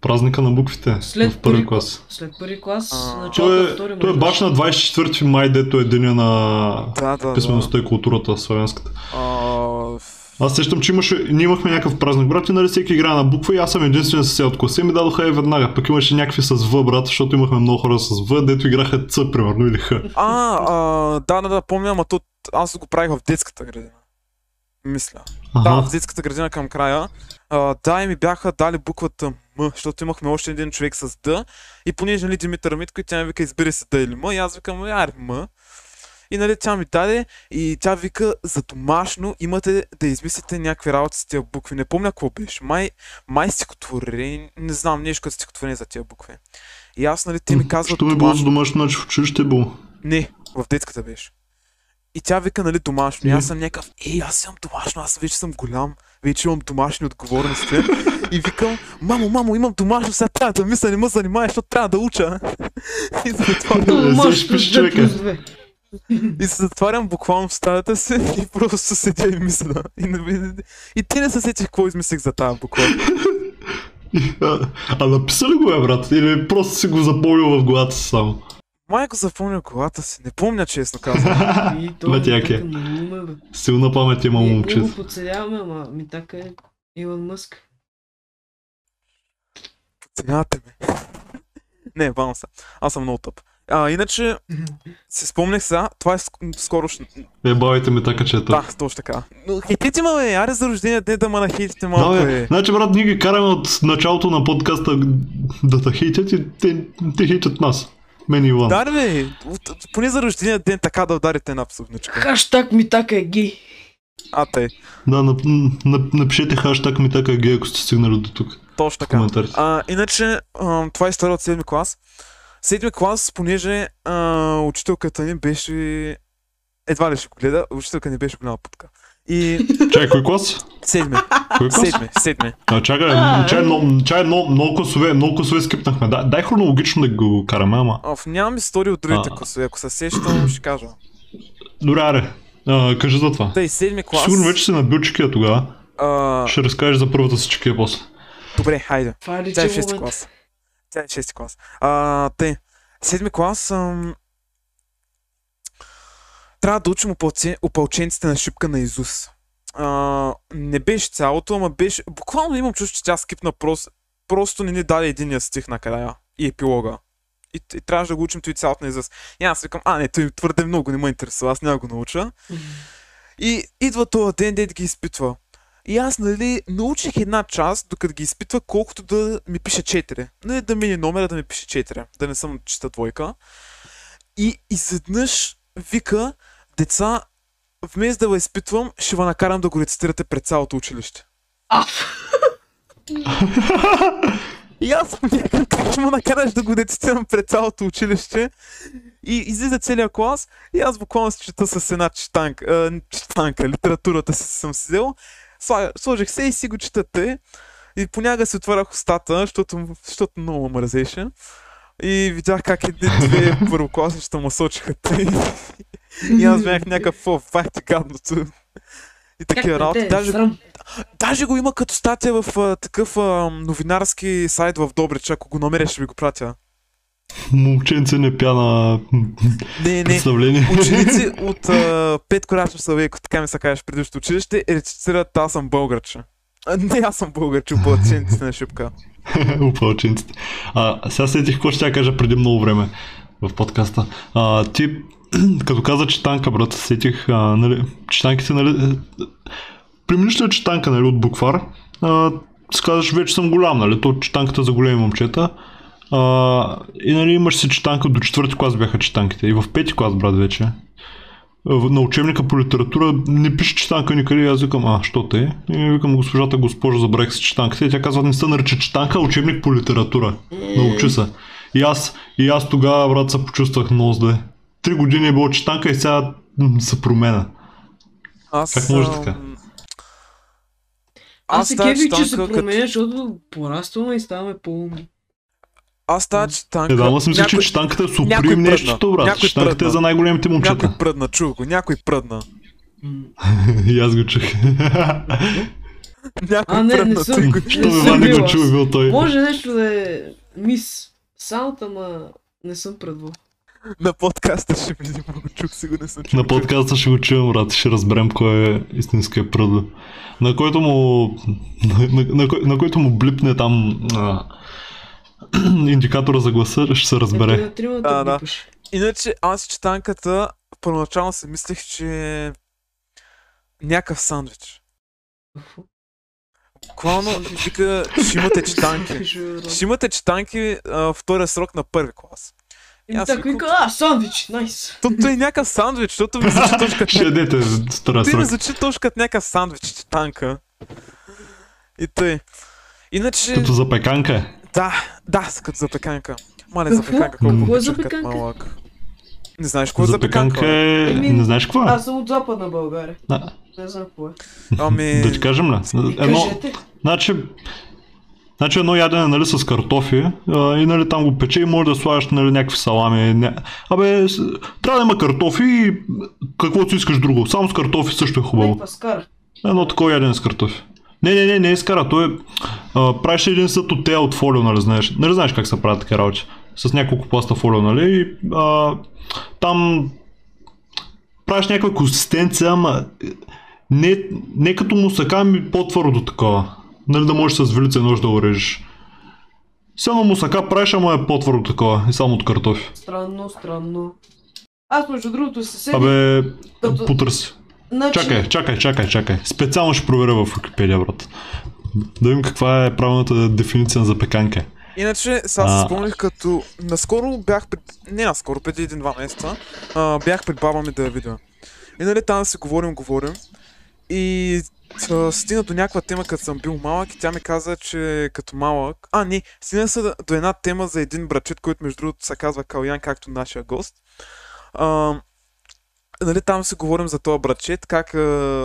Празника на буквите След в първи клас. След първи клас, началото на е, втори той е баш на 24 май, дето е деня на Да, да, писмеността и културата славянската. да. А, Аз сещам, че имаше, ние имахме някакъв празник, брат, и нали всеки играе на буква и аз съм единствен съсед от класа и ми дадоха и веднага. Пък имаше някакви с В, брат, защото имахме много хора с В, дето играха Ц, примерно, или Х. А, а, да, да, да, помня, ама то аз го правих в детската градина. Мисля. Да, Ага. в детската градина към края. А, да, и ми бяха дали буквата М, защото имахме още един човек с Д. И понеже нали Димитър Митко и тя ми вика избери се Д или М, и аз викам, аре М. И нали тя ми даде и тя вика за домашно имате да измислите някакви работи с тия букви. Не помня какво беше. Май, май стихотворение, не знам, нещо като стихотворение за тия букви. И аз, нали, те ми казват Що ми било за домашно, значи в училище е било. Не, в детската беше. И тя вика, нали, домашно. И аз съм някакъв, ей, аз имам домашно, аз вече съм голям, вече имам домашни отговорности. и викам, мамо, мамо, имам домашно, сега трябва да мисля, не ме занимаваш, защото трябва да уча. и, се затварям, Но може защо плюс пише две човека? и се затварям буквално в стаята си и просто седя и мисля. И, и ти не се сетих какво измислих за тази буква. А, а написа ли го е, брат? Или просто си го запомнил в главата си само? Майко запомня колата си, не помня честно казвам. И то е. Бе. Силна памет има Ние момчета. го подценяваме, ама Митака е Илон Мъск. Подценявате ме. не, бавам се. Аз съм много тъп. А, иначе, си спомнях сега, това е ск- скоро... Е, бавайте ми така, че е Да, точно така. Но хейтите ма, бе, аре за рождения ден да ма нахейтите малко, Да, бе. Значи, брат, ние ги караме от началото на подкаста да те хейтят и те, те хейтят нас. Мен Иван. Да, бе, от- от- поне за рождения ден така да ударите една псовничка. Хаштаг Митака е гей. А, те, Да, нап, нап, напишете хаштаг ми така гей, ако сте стигнали до тук. точно така. А, иначе, а, това е история от седми клас. Седми клас, понеже а, учителката ни беше... Едва ли ще го гледа, учителка ни беше голяма путка. И Чай, кой клас? седми, Кой клас? седми, седми. А, чакай, чай, е. много, чай, много, много класове, много класове скипнахме. Да, дай хронологично да го караме, ама. Оф, нямам истории от другите класове, ако се сещам, ще кажа. Добре, аре. А, кажи за това. Тъй, седми клас. Сигурно вече си набил чекия тогава. А, Ще разкажеш за първата си чекия после. добре, хайде. Това е Тя е личен 6 момент. клас. Тя е 6 клас. А, те, седми клас ам... трябва да учим опълче... опълченците на шипка на Изус. А, не беше цялото, ама беше... Буквално имам чувство, че тя скипна просто... Просто не ни даде единия стих накрая. И епилога. И, и трябваше да го учим той цялото на Изус. И аз викам, а не, той твърде много не ме интересува, аз няма го науча. И идва този ден, дед ги изпитва. И аз, нали, научих една част, докато ги изпитва, колкото да ми пише 4. Нали, да мине номера да ми пише 4, да не съм чиста двойка. И изведнъж вика, деца, вместо да ви изпитвам, ще ви накарам да го рецитирате пред цялото училище. А, И аз съм някак, как ще му накараш да го рецитирам пред цялото училище. И излиза целият клас и аз буквално се чета с една читанка, а, читанка литературата си съм си взел. Сложих се и си го четате. И понякога си отварях устата, защото, защото много мразеше. И видях как едни-две първокласничета му сочиха тъй. И аз бях някакъв, о, фахте гадното. И такива работи. те е Даже? Даже го има като статия в а, такъв а, новинарски сайт в Добрич, ако го намериш, ще ви го пратя. Момченце не пя на Не, не. представление. Ученици от а, Пет Корачев Славейко, така ми се кажеш предишното училище, рецитират аз съм българче. А, не, аз съм българче, опълчениците на шипка. Опълченците. А, сега сетих какво ще я кажа преди много време в подкаста. А, ти, като каза читанка, брат, сетих, а, нали, читанките, нали, приминища читанка, нали, от буквар, а, си казваш, вече съм голям, нали, то читанката за големи момчета. А, и нали имаш си читанка, до четвърти клас бяха читанките. И в пети клас, брат, вече. На учебника по литература не пише читанка никъде, и аз викам, а, що те? И викам, госпожата, госпожо, забравих си читанката. И тя казва, не се нарича читанка, а учебник по литература. Научи се. И аз, и аз тогава, брат, се почувствах много зле. Три години е било читанка и сега се променя. Аз, Как може така? Аз се тази кефих, че се променя, защото порастваме и ставаме по-умни. Аз тази читанка... Е, да, ама съм си, че някой- читанката е някой суприм нещото, брат. Някой Читанката е пръдна. за най-големите Някой момчета. пръдна, чух го, някой пръдна. И аз го чух. Някой А, не, не пръдна, съм. той го Не Що съм Ваня бил го чува бил той. Може нещо да е мис саунд, ама не съм предвал. На подкаста ще видим, ако чух сигурно съм чул. На подкаста ще го чуем, брат, ще разберем кой е истинския пръдо. На който му... На, на, на, на който му блипне там а, индикатора за гласа, ще се разбере. тримата Да. Иначе аз и четанката, първоначално си мислех, че е някакъв сандвич. Буквално вика, ще имате четанки. Ще имате четанки а, втория срок на първи клас. И Аз така викам- вика, а, сандвич, найс. То, той е някакъв сандвич, защото ми звучи точно като Ще ядете втория Той ми срок. звучи точно като някакъв сандвич, четанка. И тъй. Иначе, Като запеканка е. Да, да, като запеканка. Мале, Какво? запеканка, колко Какво е обичах като запеканка? малък. Не знаеш какво е Запеканка запеканка? бе? е... Еми, Не знаеш какво е? Аз съм от западна България. Да. Не знам какво е. Ами, Да ти кажем ли? Едно, кажете. значи, значи едно ядене нали, с картофи а, и нали, там го пече и може да слагаш нали, някакви салами. Ня... Абе, с... трябва да има картофи и каквото си искаш друго. Само с картофи също е хубаво. Едно такова ядене с картофи. Не, не, не, не скара. Той е... А, правиш един съд от тея от фолио, нали знаеш. Нали знаеш как се правят такива работи. С няколко пласта фолио, нали? И, а, там правиш някаква консистенция, ама не, не като мусака, ами по-твърдо такова. Нали да можеш с вилица нож да урежеш. Само мусака правиш, ама е по-твърдо такова. И само от картофи. Странно, странно. Аз между другото се седих. Абе, Като- потърси. Значи, Чакай, чакай, чакай, чакай. Специално ще проверя в Википедия, брат. Да видим каква е правилната дефиниция на запеканка. иначе, сега А. се спомних като... Наскоро бях при... Не наскоро, преди един-два месеца, а, бях при баба ми да я видя. И нали там си говорим, говорим. И стигна до някаква тема, като съм бил малък и тя ми каза, че като малък... А, не, стигна се до една тема за един брачет, който между другото се казва Калян, както нашия гост. А, нали, там си говорим за този брачет, как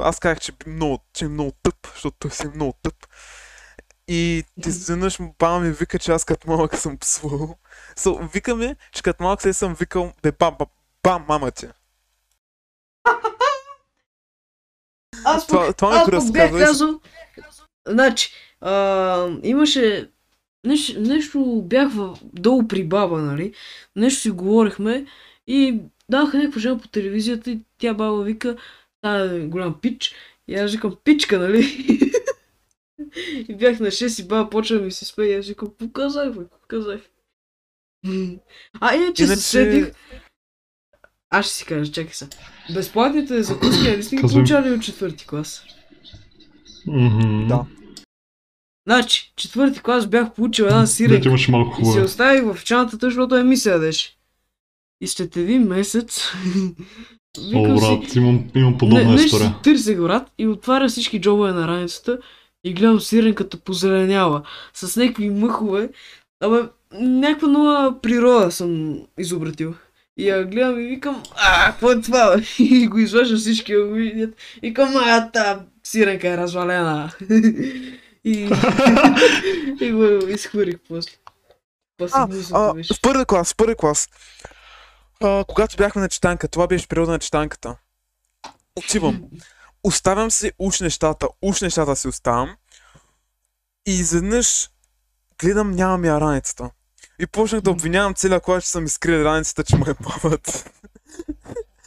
аз казах, че, много, че е много тъп, защото той си е много тъп. И ти изведнъж баба ми вика, че аз като малък съм псувал. So, вика ми, че като малък се съм викал, бе, ба, ба, ба, мама ти. аз Това- пък, това аз пък бях казал... Значи, а, имаше... Нещо, нещо бях в, долу при баба, нали? Нещо си говорихме и даха някаква жена по телевизията и тя баба вика, та е голям пич. И аз викам, пичка, нали? и бях на 6 и баба почва да ми се смее и аз викам, показай, бе, показай. а иначе се седих... Аз ще си кажа, чакай се. Безплатните закуски, нали сте ги получали от четвърти клас? Мгм. Да. Значи, четвърти клас бях получил една Да, имаш малко и си оставих в чантата, защото е ми се ядеше. И след един месец О, викам си, брат, имам, имам не, подобна нещо си история. търся брат и отваря всички джобове на раницата и гледам сиренката позеленява с някакви мъхове. Абе, някаква нова природа съм изобретил. И я гледам и викам, а, какво е това? И го изваждам всички го видят. И викам, а, та сиренка е развалена. и, и го изхвърлих после. После А, а, в първи клас, в първи клас. А, когато бяхме на четанка, това беше периода на четанката. Отивам. Оставям си уж нещата, уж нещата си оставям. И изведнъж гледам, нямам я раницата. И почнах да обвинявам целия клас, че съм изкрил раницата, че ме е бават.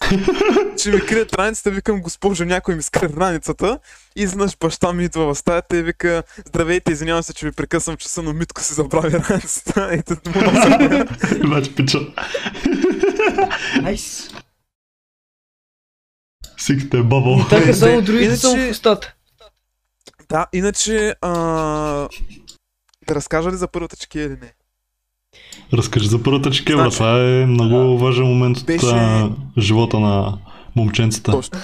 че ми крият раницата, викам, госпожо, някой ми скри раницата. И изведнъж баща ми идва в стаята и вика, здравейте, извинявам се, че ви прекъсвам часа, но Митко си забрави раницата. И тът му да Значи, пича. Найс. Сиките е бабъл. Така само другите са в устата. Да, иначе, а... да разкажа ли за първата чеки или не? Разкажи за първата чекевра. Значи, Това е много важен момент от беше- а, живота на момченцата. Точно.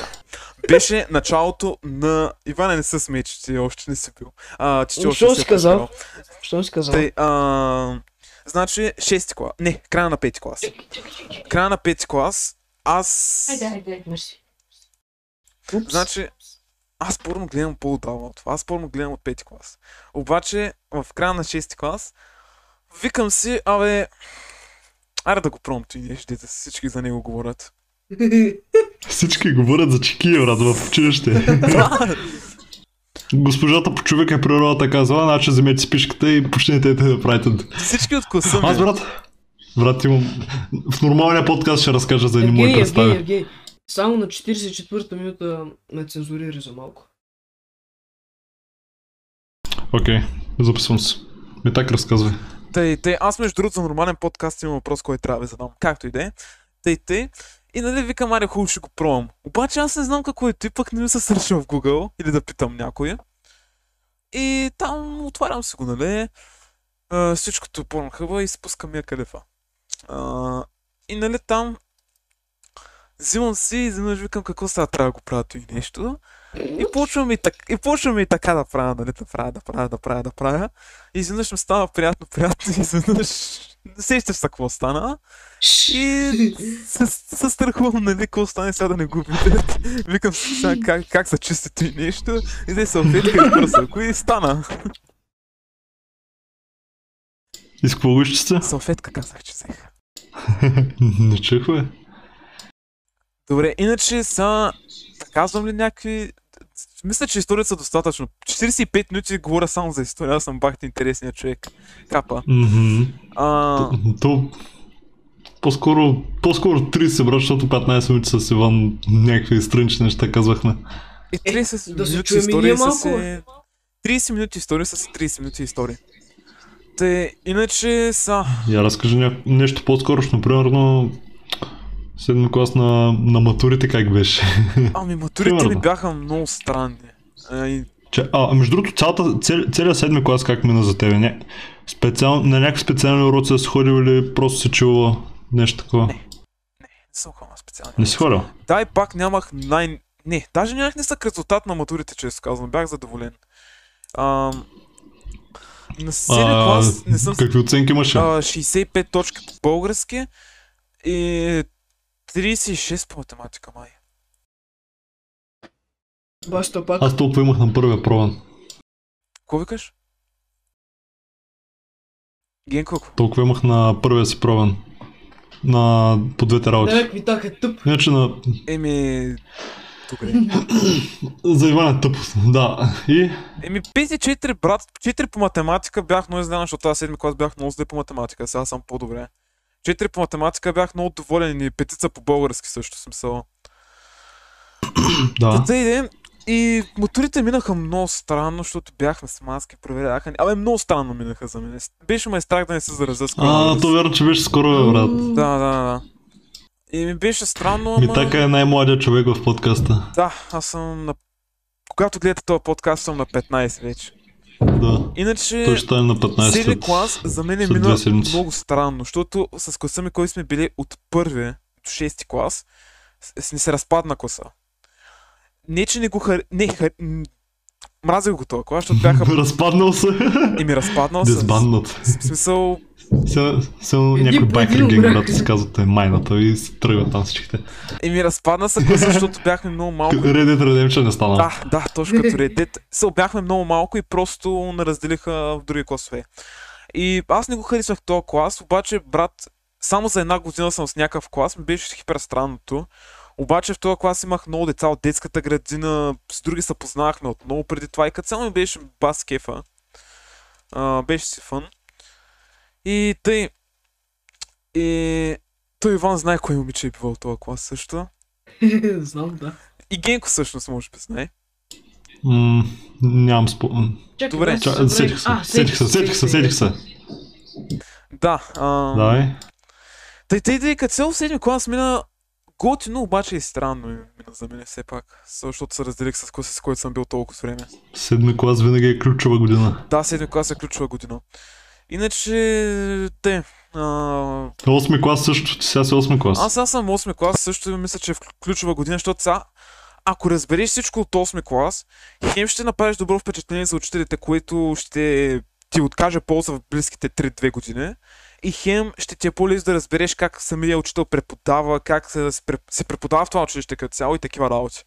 Беше началото на... Иване не се смей, че ти още не си бил. А, че ти Ами, още не си казал? Що си казал? Тъй, а... Значи, 6 клас. Не, края на 5 клас. Края на 5 клас, аз... Айде, айде, мерси. Значи, аз порно гледам по-отдавна от това. Аз порно гледам от 5 клас. Обаче, в края на 6 клас, викам си, абе... Аре да го пробвам той нещо, дете всички за него говорят. Всички говорят за чеки, брат, в училище. Госпожата по човек е природата казва, значи вземете си пишката и почнете да правите. Всички от класа. Аз, брат, брат, имам... В нормалния подкаст ще разкажа за едни мои представи. Евгений. Само на 44-та минута ме цензурира за малко. Окей, записвам се. Ми так разказвай. Тъй, тъй, аз между другото за нормален подкаст имам въпрос, който трябва да задам. Както и да е. Тъй, тъй. И нали викам, аре хубаво ще го пробвам. Обаче аз не знам какво е той, пък не ми се срещам в Google или да питам някой. И там отварям си го, нали? А, всичкото по хъба и спускам я калифа. А, и нали там взимам си и изведнъж викам какво сега трябва да го правя той нещо. И почвам и, так, и почвам и така да правя, нали, да правя, да правя, да правя, да правя. И изведнъж ми става приятно, приятно и изведнъж не сещаш се какво стана. И се, се страхувам, нали, какво стане сега да не го видят. Викам сега как, как се чисти той нещо. И салфетка и бърса, и стана. И с какво го изчисти? Салфетка казах, че взех. Не чух, бе. Добре, иначе са... Да казвам ли някакви... Мисля, че историята са достатъчно. 45 минути говоря само за история, аз съм бахте интересният човек. Капа. Мгм. А, То... По-скоро, по-скоро 30 брат, защото 15 минути с Иван някакви странични неща казвахме. и 30 да се минути чуем и ние история са малко, се... 30 минути история са си 30 минути история. Те, иначе са... Я разкажи ня... нещо по-скорошно, примерно седми клас на, на матурите как беше. Ами матурите ми бяха много странни. А, и Че, а, между другото, цялата, цел, целият седми клас как мина за тебе? Не, специал, на някакви специални уроци си ходил или просто си чувала нещо такова? Не. не съм ходил на специални. Не си ходил? Да, и пак нямах най... Не, даже нямах нисък резултат на матурите, често казвам. Бях задоволен. А, на 7 А, клас не съм... Какви оценки имаше? А, 65 точки по български и 36 по математика, май. Баща пак. Аз толкова имах на първия пробен. Какво викаш? Генко? Толкова имах на първия си пробен. На по двете работи. Ми так е тъп. Иначе на... Еми... Добре. За Иван е тъпост. Да. И... Еми 5 и 4, брат. 4 по математика бях много изненадан, защото тази седми клас бях много зле по математика. Сега съм по-добре. 4 по математика бях много доволен и петица по български също смисъл. Да. Да иде. И матурите минаха много странно, защото бяхме с маски, проверяха. Абе, много странно минаха за мен. Беше ме страх да не се заразя с А, то верно, че беше скоро, бе, брат. Да, да, да. И ми беше странно, Ми ама... така е най-младият човек в подкаста. Да, аз съм на... Когато гледате този подкаст, съм на 15 вече. Да. Иначе... Той ще стане на 15 Седми след- клас за мен е след мина две седмици. много странно, защото с класа ми, който сме били от първи до 6 клас, с- ни се разпадна класа. Не, че не го хар... Не, хар... м, Мразех го клас, защото бяха... Разпаднал се. И ми разпаднал се. Дезбанднат. В смисъл, Един някой байкер брат, се казват е майната и се тръгват там всичките. и ми разпадна се защото бяхме много малко. Reddit Redemption не стана. Да, да, точно като Reddit. Се бяхме много малко и просто не разделиха в други класове. И аз не го харесвах този клас, обаче, брат, само за една година съм с някакъв клас, ми беше хипер странното. Обаче в този клас имах много деца от детската градина, с други се познавахме от много преди това и като цяло ми беше бас кефа. А, беше си фън. И тъй. И той Иван знае кой момиче е бивал този клас също. Знам, да. И Генко всъщност може би знае. М, Нямам спомен. Чакай, Добре. да Ча, съберем- Сетих се, А, сетих се, сетих се, сетих се. Да. А... Дай. Тъй, тъй, тъй, като цяло в седми клас мина готино, обаче и странно ми мина за мен все пак. Защото се разделих с класа, с който съм бил толкова време. Седми клас винаги е ключова година. Да, седми клас е ключова година. Иначе, те, а, Осми клас също, ти сега си осми клас. аз сега съм 8 клас, също мисля, че е в ключова година, защото сега, ако разбереш всичко от 8 клас, хем ще направиш добро впечатление за учителите, което ще ти откаже полза в близките 3-2 години. И хем ще ти е по-лесно да разбереш как самия учител преподава, как се, се преп- се преподава в това училище като цяло и такива работи. И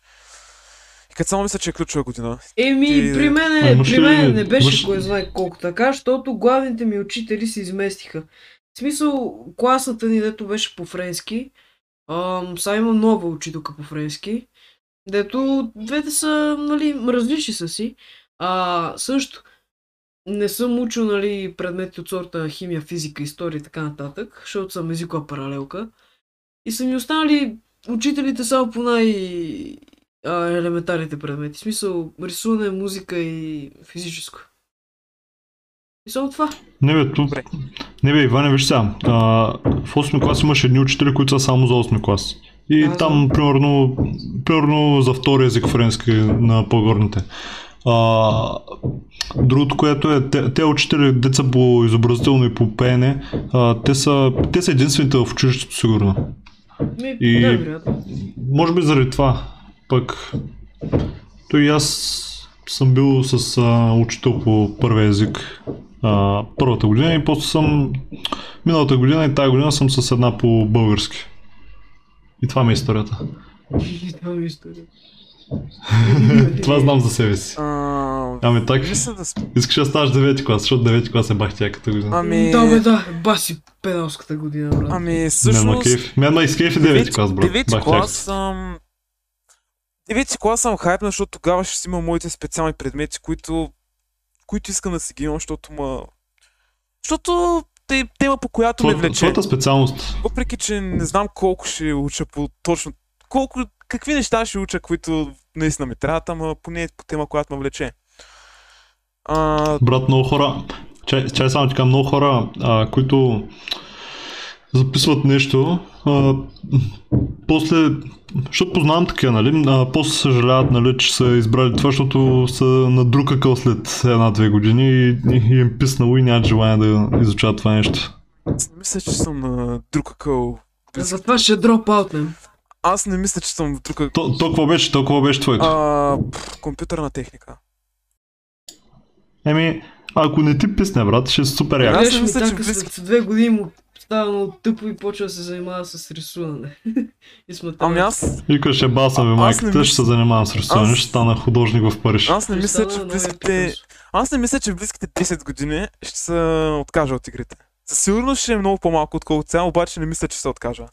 като само мисля, че е ключова година. Еми, Ти- при мен, имаш при мен не беше имаш- кой знае колко така, защото главните ми учители се изместиха. В смисъл, класната ни, дето беше по френски, ам, сега има нова учителка по френски, дето двете са, нали, различни са си, А, също, не съм учил, нали, предмети от сорта химия, физика, история и така нататък, защото съм езикова паралелка. И са ми останали учителите само по най- а, елементарните предмети. В смисъл, рисуване, музика и физическо. И само това. Не бе. Добре. Не бе, Иване, виж сега. А, в 8 клас имаш едни учители, които са само за 8 клас. И Да, там, примерно, примерно за втори език френски на по-горните. А, другото, което е, те, те учители, деца по изобразително и по пеене, а, те, са, те са единствените в училището, сигурно. Ми, И- да. Може би заради това. Пък, той и аз съм бил с а, учител по първи език а, първата година и после съм миналата година и тази година съм с една по български. И това ми е историята. И това ми е история. Това знам за себе си. А, Ами так, мисля да... сп- искаш да ставаш 9 клас, защото 9 клас е бах тяката година. Ами... Да, бе, да, баси педалската година, брат. Ами, Не, ма всъщност... кейф. Мен ма изкейф и 9 клас, брат. Девети Бах клас тяката. Съм... Девети клас съм хайпна, защото тогава ще си имам моите специални предмети, които... които искам да си ги имам, защото ма... Защото те, тема по която ме Твоя- влече. Твоята специалност. Въпреки, че не знам колко ще уча по точно... Колко... Какви неща ще уча, които наистина ми трябват, ама поне по тема, която ме влече. А, Брат, много хора, чай, чай само така, много хора, а, които записват нещо, а, после, защото познавам такива, нали, а, после съжаляват, нали, че са избрали това, защото са на друг акъл след една-две години и, и, и им писнало и нямат желание да изучават това нещо. аз не мисля, че съм на друг акъл. Затова ще дроп аутнем. Аз не мисля, че съм в друг акъл. То, толкова беше, толкова беше твоето. А, пф, компютърна техника. Еми, ако не ти писне, брат, ще е супер Аз яко. ми мисля, че след две години му става много тъпо и почва да се занимава с рисуване. и с. Ами аз, Викаш, ще басам ви А- аз не майката, ще мисля- се занимавам с рисуване, аз- ще стана художник в Париж. аз не мисля, че в близките... Аз не мисля, че в близките 10 години ще се откажа от игрите. Със сигурност ще е много по-малко, отколкото сега, обаче не мисля, че се откажа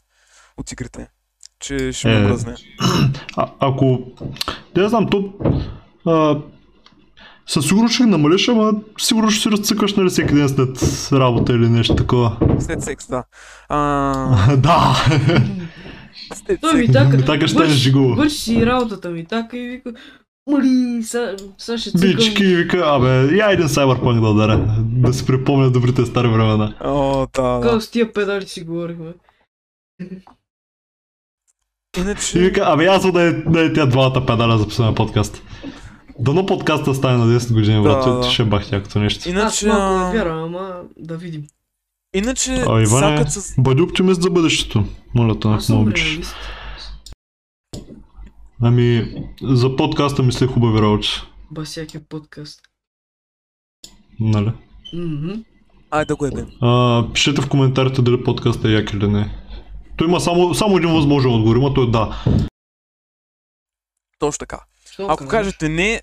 от игрите. Че ще ме Е, мръзне. А, ако... Да, знам, то... А, със сигурност ще намалиш, ама сигурно ще си разцъкаш нали всеки ден след работа или нещо такова. След секс, да. А, да! след Той ми секс. така, Ми така ще върши- жигово. Върши работата ми така и вика, Мали, сега са ще цъкам. Бички и вика, абе, я един Cyberpunk да ударя. Да си припомня добрите стари времена. О, да, да. Как с тия педали си говорихме. И Иначе, вика, абе, аз да е, да е тя двамата педаля записваме подкаст. Дано подкаста стане на 10 години, брат, Да, да. ще бах тякото нещо. Аз иначе, малко а, не вярвам, ама да видим. иначе, А, Иване, с... бъди оптимист за бъдещето. Моля те, Аз много обичаш. Ами, за подкаста мисля хубави работи. Басяки подкаст. Нали? Мгм. Айде да го ебем. Пишете в коментарите дали подкастът е як или не. Той има само, само един възможен отговор, има той е да. Точно така. Що Ако кажете не,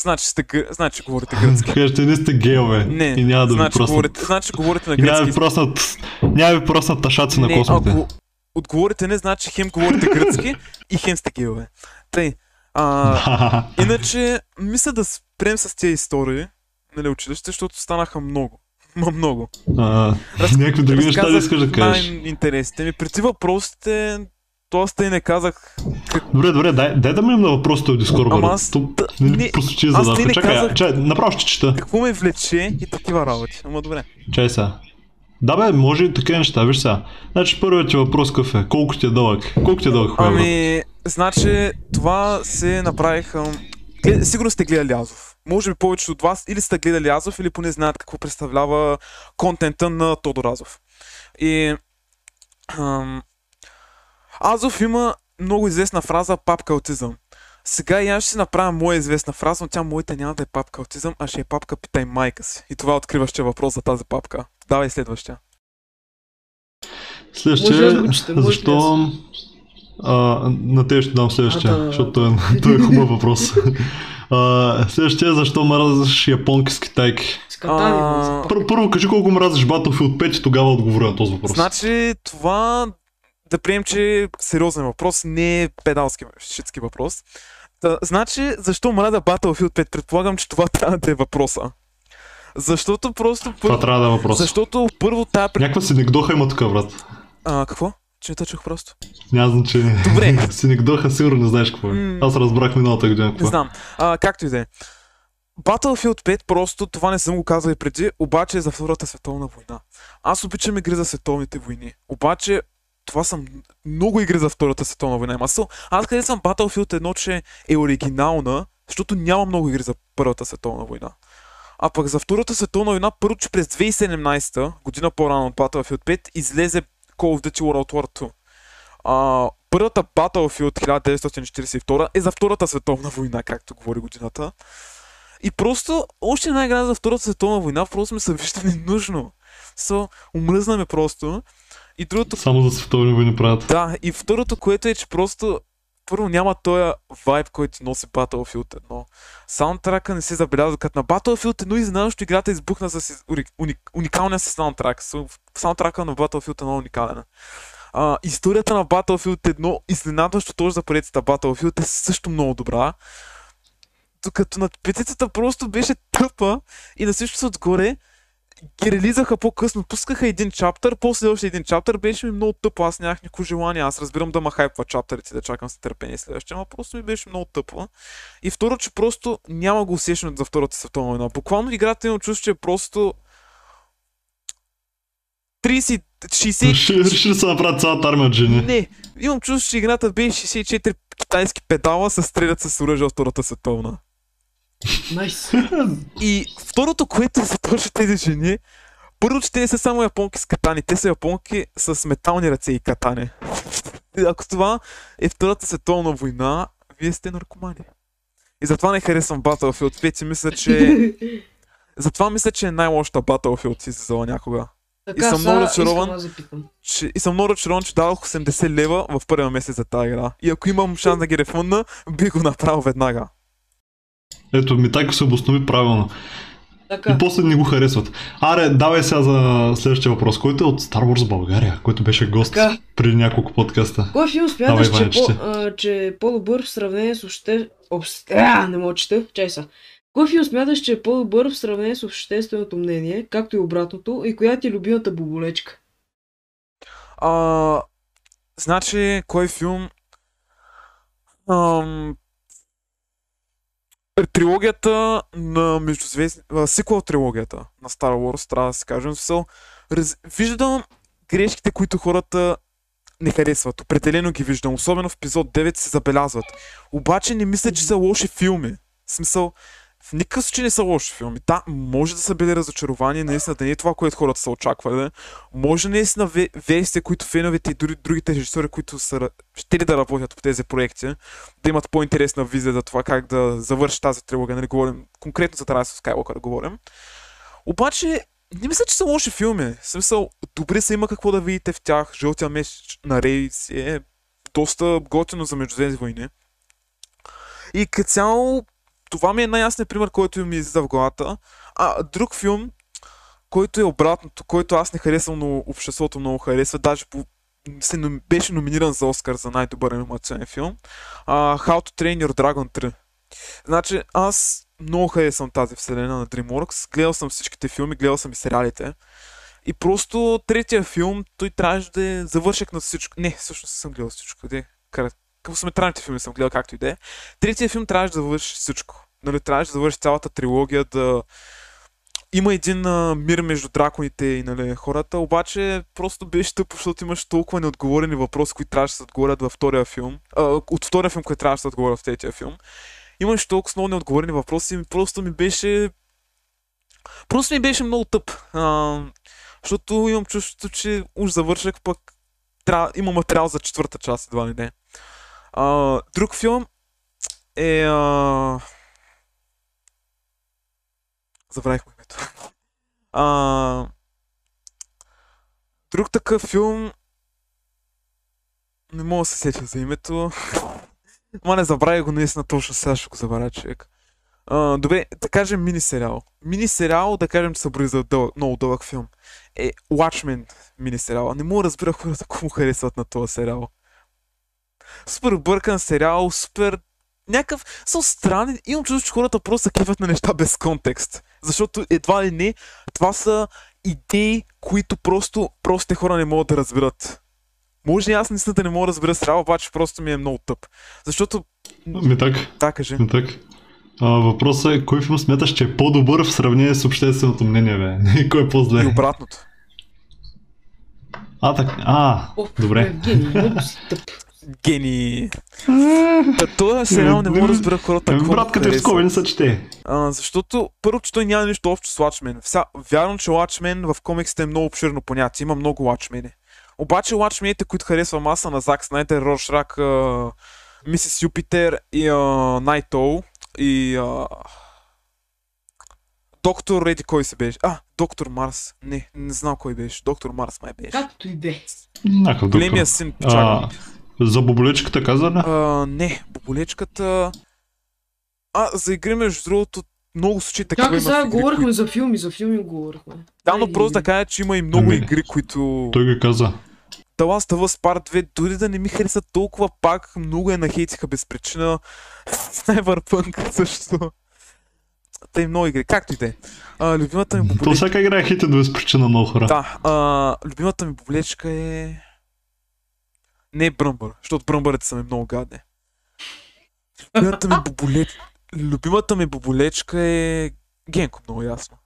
значи, сте, значи говорите гръцки. Кажете, не сте гейове. Не, и няма да ви значи, проснат. говорите, значи говорите на И няма да ви гръцки. проснат, няма да ви проснат ташаци на не, космите. ако отговорите не, значи хем говорите гръцки и хем сте гейове. Тъй, а, иначе, мисля да спрем с тези истории, нали, училище, защото станаха много. Ма много. А, някакви други неща ли Разказах искаш да кажеш? Най-интересните ми. Преди въпросите, то аз тъй не казах. Добре, добре, дай, дай да минем на въпросите от Дискорд. Ама аз- да, не, просто че аз задавка. ти не Чакай, казах- чакай, направо ще чета. Какво ме влече и такива работи. Ама добре. Чай сега. Да бе, може и такива неща, виж сега. Значи първият ти въпрос какъв е? Колко ти е дълъг? Колко ти е дълъг? Ами, значи, това се направиха... Глед... Сигурно сте гледали Азов. Може би повечето от вас или сте гледали Азов, или поне знаят какво представлява контента на Тодор Азов. И... Ам... Азов има много известна фраза папка аутизъм. Сега и аз ще си направя моя известна фраза, но тя моята няма да е папка аутизъм, а ще е папка питай майка си. И това е откриващия въпрос за тази папка. Давай следващия. Следващия, Може да може защо... А, на те ще дам следващия, А, да, защото той е, той е хубав въпрос. А, следващия, защо мразиш японки с китайки? А, Първо, първо кажи колко мразиш Battlefield 5 и тогава отговоря на този въпрос. Значи това да приемем, че сериозен въпрос, не е педалски, шитски въпрос. Та, значи, защо мразя Battlefield 5? Предполагам, че това трябва да е въпроса. Защото просто Това първо... трябва да е въпрос. Защото първо пред- Някаква синекдоха има тук, брат. А, какво? Че не тъчах просто. Няма значение. Добре. синекдоха сигурно не знаеш какво е. М. Аз разбрах миналата година какво Не е. знам. А, както и да е. Battlefield 5 просто, това не съм го казал и преди, обаче е за Втората световна война. Аз обичам игри за световните войни. Обаче, това са много игри за Втората световна война. Аз къде съм Battlefield 1, че е оригинална, защото няма много игри за Първата световна война. А пък за Втората световна война, първо, че през 2017, година по-рано от Battlefield 5, излезе Call of Duty World War 2. А, първата Battlefield 1942 е за Втората световна война, както говори годината. И просто, още една игра за Втората световна война, просто ми се вижда ненужно. So, омръзна ме просто. И другото, Само за световни войни правят. да, и второто, което е, че просто първо няма този вайб, който носи Battlefield 1. Саундтрака не се забелязва, като на Battlefield 1 изненадващо играта избухна с уникалния си саундтрак. Саундтрака на Battlefield 1 е уникален. А, историята на Battlefield 1, изненадващо точно за поредицата Battlefield е също много добра. Докато на петицата просто беше тъпа и на всичко отгоре ги релизаха по-късно, пускаха един чаптър, после още един чаптър, беше ми много тъпо, аз нямах никакво желание, аз разбирам да ма хайпва чаптърите, да чакам с търпение следващия, но просто ми беше много тъпо. И второ, че просто няма го усещането за Втората световна война. Буквално играта имам чувство, че е просто 30, 60... Реши, реши да се направят цялата армия жени. Не, имам чувство, че играта беше 64 китайски педала се стрелят с оръжие от Втората световна. Найс. И второто, което е за точно тези жени, първо, че те не са само японки с катани, те са японки с метални ръце и катани. И Ако това е Втората световна война, вие сте наркомани. И затова не харесвам Battlefield 5 и мисля, че... затова мисля, че е най-лошата Battlefield си излизала някога. Така, съм много разочарован. Че... И съм много разочарован, че дадох 80 лева в първия месец за тази игра. И ако имам шанс да ги рефунна, бих го направил веднага. Ето, ми така се обоснови правилно. Така, И после не го харесват. Аре, давай сега за следващия въпрос, който е от Star Wars България, който беше гост Така. преди няколко подкаста. кой филм Давай, смяташ, че, Ваня, е по, а, че е по-добър в сравнение с обще... Обс... А, не мога чета, чай са. Кой филм смяташ, че е по-добър в сравнение с общественото мнение, както и обратното, и коя ти е любимата боболечка? А, значи, кой филм? Ам, трилогията на Междузвездни... Сиквел трилогията на Star Wars, трябва да се кажем. Смисъл, Раз... Виждам грешките, които хората не харесват. Определено ги виждам. Особено в епизод 9 се забелязват. Обаче не мисля, че са лоши филми. В смисъл, в никакъв случай не са лоши филми. Да, може да са били разочаровани, наистина да не е това, което хората са очаквали. Може наистина ве- версия, които феновете и дори другите режисьори, които са ще да работят по тези проекти, да имат по-интересна визия за това как да завърши тази трилогия, нали говорим конкретно за of Skywalker да говорим. Обаче, не мисля, че са лоши филми. В смисъл, добре са има какво да видите в тях. Жълтия меч на Рей си е доста готино за Междузвездни войни. И като цяло, това ми е най-ясният пример, който ми излиза в главата. А, друг филм, който е обратното, който аз не харесвам, но обществото много харесва, даже по, се nom- беше номиниран за Оскар за най-добър анимационен филм. А, How to Train Your Dragon 3. Значи, аз много харесвам тази вселена на DreamWorks. Гледал съм всичките филми, гледал съм и сериалите. И просто третия филм, той трябваше да е завършек на всичко. Не, всъщност съм гледал всичко. Де. Късометражните филми съм гледал както и да е. Третия филм трябваше да завърши всичко. Нали, трябваше да завърши цялата трилогия, да има един а, мир между драконите и нали, хората, обаче просто беше тъпо, защото имаш толкова неотговорени въпроси, които трябваше да се отговорят във втория филм. А, от втория филм, който трябваше да се отговорят в третия филм. Имаш толкова много неотговорени въпроси и просто ми беше... Просто ми беше много тъп. А, защото имам чувството, че уж завърших, пък трябва, има материал за четвърта част, едва ли не. А, друг филм е... А... Забравих името. А... Друг такъв филм... Не мога да се сетя за името. Ма не забравя го наистина точно сега ще го забравя човек. А, добре, да кажем мини сериал. Мини сериал, да кажем, че се брои за дълъг, много дълъг филм. Е, Watchmen мини сериал. Не мога да разбира хората колко му харесват на този сериал. Супер бъркан сериал, супер някакъв са странен. Имам чувство, че хората просто се кефят на неща без контекст. Защото едва ли не, това са идеи, които просто простите хора не могат да разберат. Може и аз наистина да не мога да разбера срава, обаче просто ми е много тъп. Защото, Ми так, да, кажи. ми так. А, въпросът е, кой филм смяташ, че е по-добър в сравнение с общественото мнение, бе? кой е И по-зле? обратното. А, так, а, О, добре. Евгений, много си тъп. Гени. Та, този сериал не мога да разбера хората. Какво брат, като е в скоби не се чете. А, защото първо, че той няма нищо общо с Watchmen. Вся, вярно, че Watchmen в комиксите е много обширно понятие. Има много Watchmen. Обаче Watchмените, които харесвам аз са на Зак Снайдер, Роршрак, а, Мисис Юпитер и Night Owl и а, Доктор Реди кой се беше? А, Доктор Марс. Не, не знам кой беше. Доктор Марс май беше. Както и друг. Големия син А. за боболечката каза ли? А, не, боболечката... А, за игри между другото много случаи такива Чакай, сега игри, говорихме които... за филми, за филми говорихме. Да, но Ай, просто да кажа, че има и много Ами, игри, които... Той ги каза. The Last of Us Part 2, дори да не ми хареса толкова пак, много я нахейтиха без причина. Cyberpunk също. Те и много игри. Както и да е. Любимата ми То боболечка... всяка игра е хитен без причина много хора. Да, а, любимата ми боболечка е... Не е бръмбър, защото бръмбърите са ми много гадни. Любимата ми боболечка... Любимата ми боболечка е... Генко, много ясно.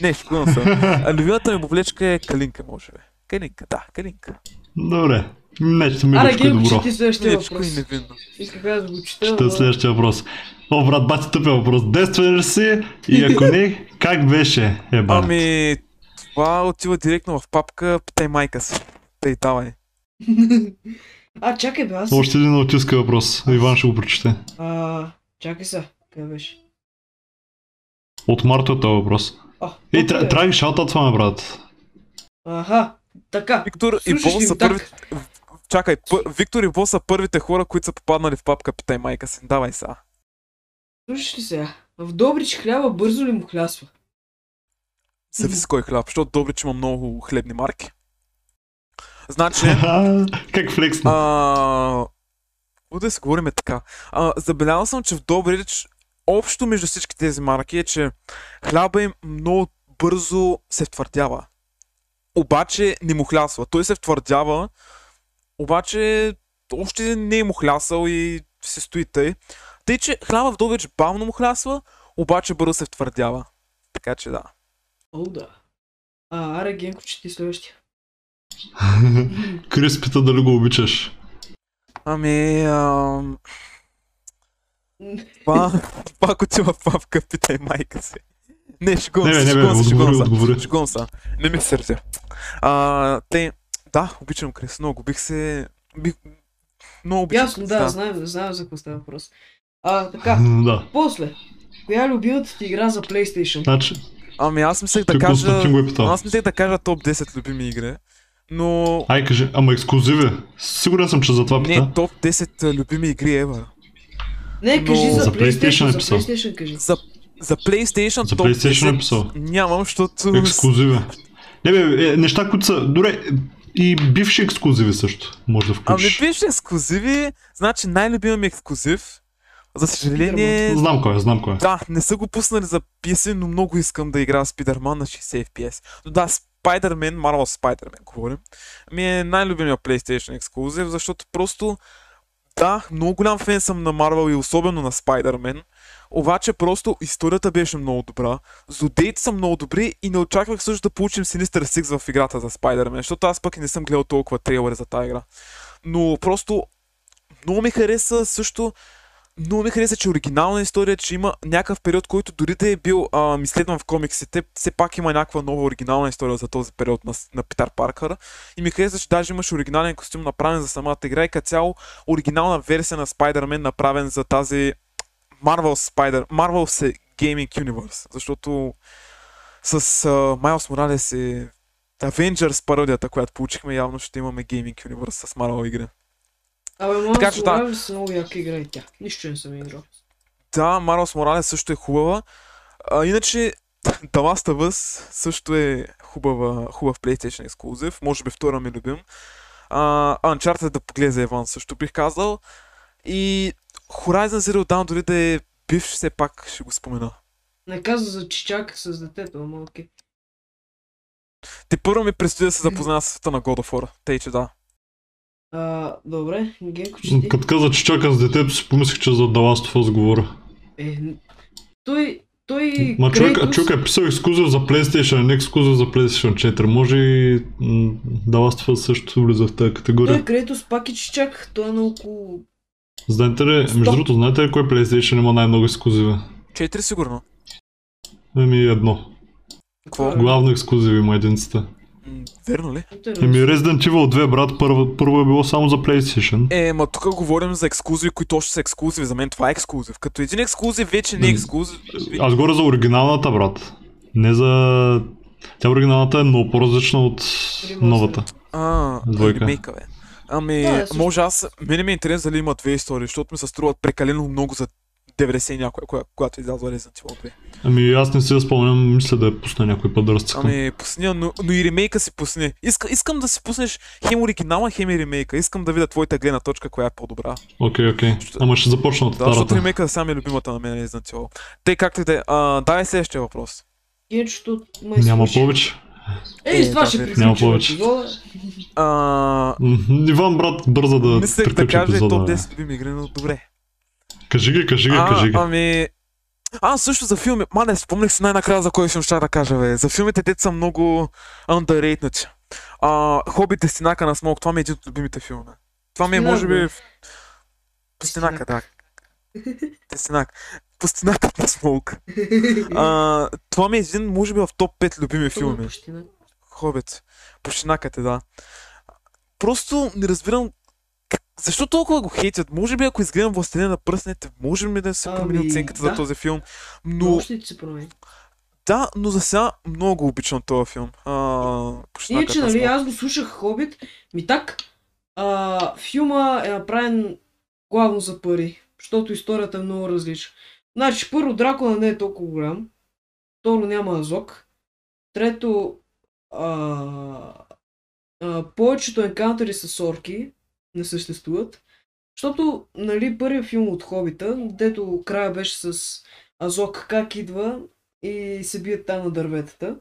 Не, шкувам се. А любимата ми боболечка е Калинка, може би. Калинка, да, Калинка. Добре. Нещо ми Аре, е Генко, добро. ти следващия въпрос. невинно. Иска да го чета. Ще следващия въпрос. О, брат, бати тъпия въпрос. Действен ли си? И ако не, как беше? Е. Ами, това отива директно в папка, питай майка си. Тъй, давай. А, чакай бе, аз... Още един аутистка въпрос. Иван ще го прочете. А, чакай са. Къде беше? От Марто е този въпрос. А, Ей, е. трябва да ги шаутат това, брат. Аха, така. Виктор и Слушаш ли са първите... Чакай. Виктор и Бол са първите хора, които са попаднали в папка, питай майка си. Давай сега. Слушаш ли сега? В Добрич хляба бързо ли му хлясва? Зависи кой хляб, защото добре, че има много хлебни марки. Значи, как флексна? а... Да си говорим така. А, забелязал съм, че в Добрич общо между всички тези марки е, че хляба им много бързо се втвърдява. Обаче не му хлясва. Той се втвърдява, обаче още не е му хлясал и се стои тъй. Тъй, че хляба в Добрич бавно му хлясва, обаче бързо се втвърдява. Така че да. О, да. А, аре, Генко, че ти следващия. Крис пита дали го обичаш. Ами, ам... Па, пак отива в папка, питай майка си. Не, шегувам се, шегувам се, шегувам се. Шегувам се. Не ми се сърдя. А, те, да, обичам Крис, много. Бих се... Бих... Много обичам Ясно, Крис, да, знаем, знаем за какво става въпрос. А, така, Да. после. Коя е любимата ти игра за PlayStation? Значи, Ами аз мислех да кажа... Е. Аз мислех да кажа топ 10 любими игри. Но... Ай, кажи, ама ексклюзиви. Сигурен съм, че за това пита. Не, топ 10 любими игри ever. Не, кажи но- за PlayStation е за. PlayStation кажи. За, за PlayStation За топ PlayStation е 10 писал. нямам, защото... Ексклюзиви. Не бе, е, неща, които са... Добре, и бивши ексклюзиви също. Може да Ами включиш. виж ексклюзиви, значи най-любимия ми ексклюзив. За съжаление, Знам кой е, знам кой е. да, не са го пуснали за PC, но много искам да играя Spider-Man на 60 FPS. Но да, Spider-Man, Marvel Spider-Man говорим, ми е най-любимия PlayStation ексклюзив, защото просто, да, много голям фен съм на Marvel и особено на Spider-Man, обаче просто историята беше много добра, злодеите са много добри и не очаквах също да получим Sinister Six в играта за Spider-Man, защото аз пък не съм гледал толкова трейлери за тази игра. Но просто много ми хареса също много ми хареса, че оригинална история, че има някакъв период, който дори да е бил ам, изследван в комиксите, все пак има някаква нова оригинална история за този период на, на Питър Паркър. И ми хареса, че даже имаше оригинален костюм направен за самата игра и като цяло оригинална версия на Spider-Man направен за тази Marvel Spider, Marvel Gaming Universe, защото с Miles Morales и Avengers пародията, която получихме, явно ще имаме Gaming Universe с Marvel игри. Абе, мога Така че да. са много яка игра и тя. Нищо не съм играл. Да, Марос Моралес също е хубава. А, иначе, The Last of Us също е хубава, хубав PlayStation ексклюзив. Може би втора ми любим. А, Uncharted да погледа Еван също бих казал. И Horizon Zero Dawn, дори да е бивш, все пак ще го спомена. Не каза за чичак с детето, ама окей. Те първо ми предстои да се запозная с света на God of War. Тъй, че да. А, добре, Генко, че ти? Като каза, че чака с детето си, помислих, че за The Last of Us говоря. Е, той, той Ма човек, Крейтос- човек е писал ексклюзив за PlayStation, не ексклюзив за PlayStation 4. Може и The Last също влиза в тази категория. Той Крейтос пак е чичак, той е на около... Знаете ли, между другото, знаете ли кой PlayStation има най-много ексклюзиви? Четири сигурно. Еми едно. Какво? А, Главно ексклюзиви има единицата. Верно ли? Еми Resident Evil 2, брат, първо, първо е било само за PlayStation. Е, ма тук говорим за ексклюзиви, които още са ексклюзиви. За мен това е ексклюзив. Като един ексклюзив вече не е М, ексклюзив. Аз говоря за оригиналната, брат. Не за... Тя оригиналната е много по-различна от новата. А, Двойка. ремейка, бе. Ами, Да, може аз... Мене ми е интересно дали има две истории, защото ми се струват прекалено много за 90 и някоя, коя, когато е излязла Resident Evil 2. Ами аз не си я спомням, мисля да я пусна някой път да разцъкам. Ами, пусни, но, но и ремейка си пусни. Иска, искам да си пуснеш хем оригинала, хем и ремейка. Искам да видя твоята гледна точка, коя е по-добра. Окей, окей. Ама ще започна от Да, защото ремейка е любимата на мен Resident Evil. Тъй както и да е. А, Дай следващия въпрос. Генчето май Няма повече. Ей, с това Да, ще приключим няма повече. А, Иван, брат, бърза да мислех да кажа топ бе. 10 любими игри, но добре. Кажи ги, кажи ги, А, кажи ги. ами... А, също за филми. Мане, спомних си най-накрая за кой филм ще да кажа, бе. За филмите те са много underrated. А, Хобит Дестинака на Смок, това ми е един от любимите филми. Това ми е, може би... бе. в- Пустинака, да. Дестинак. Пустинака на Смок. А, това ми е един, може би, в топ 5 любими филми. Не. Хобит. Пущинакът е, да. Просто не разбирам. Защо толкова го хейтят. Може би ако изгледам Властелина на пръснете, може ли да се промени Ами, оценката да. за този филм. Но още ти се промени. да, но за сега много обичам този филм. А, Иначе, на нали, аз го слушах Хобит, ми так, а, филма е направен главно за пари, защото историята е много различна. Значи, първо, Дракула не е толкова голям, второ, няма Азок, трето, а, а, повечето енкаунтери с орки не съществуват, защото, нали, първият филм от Хобита, дето края беше с Азок как идва и се бият там на дърветата,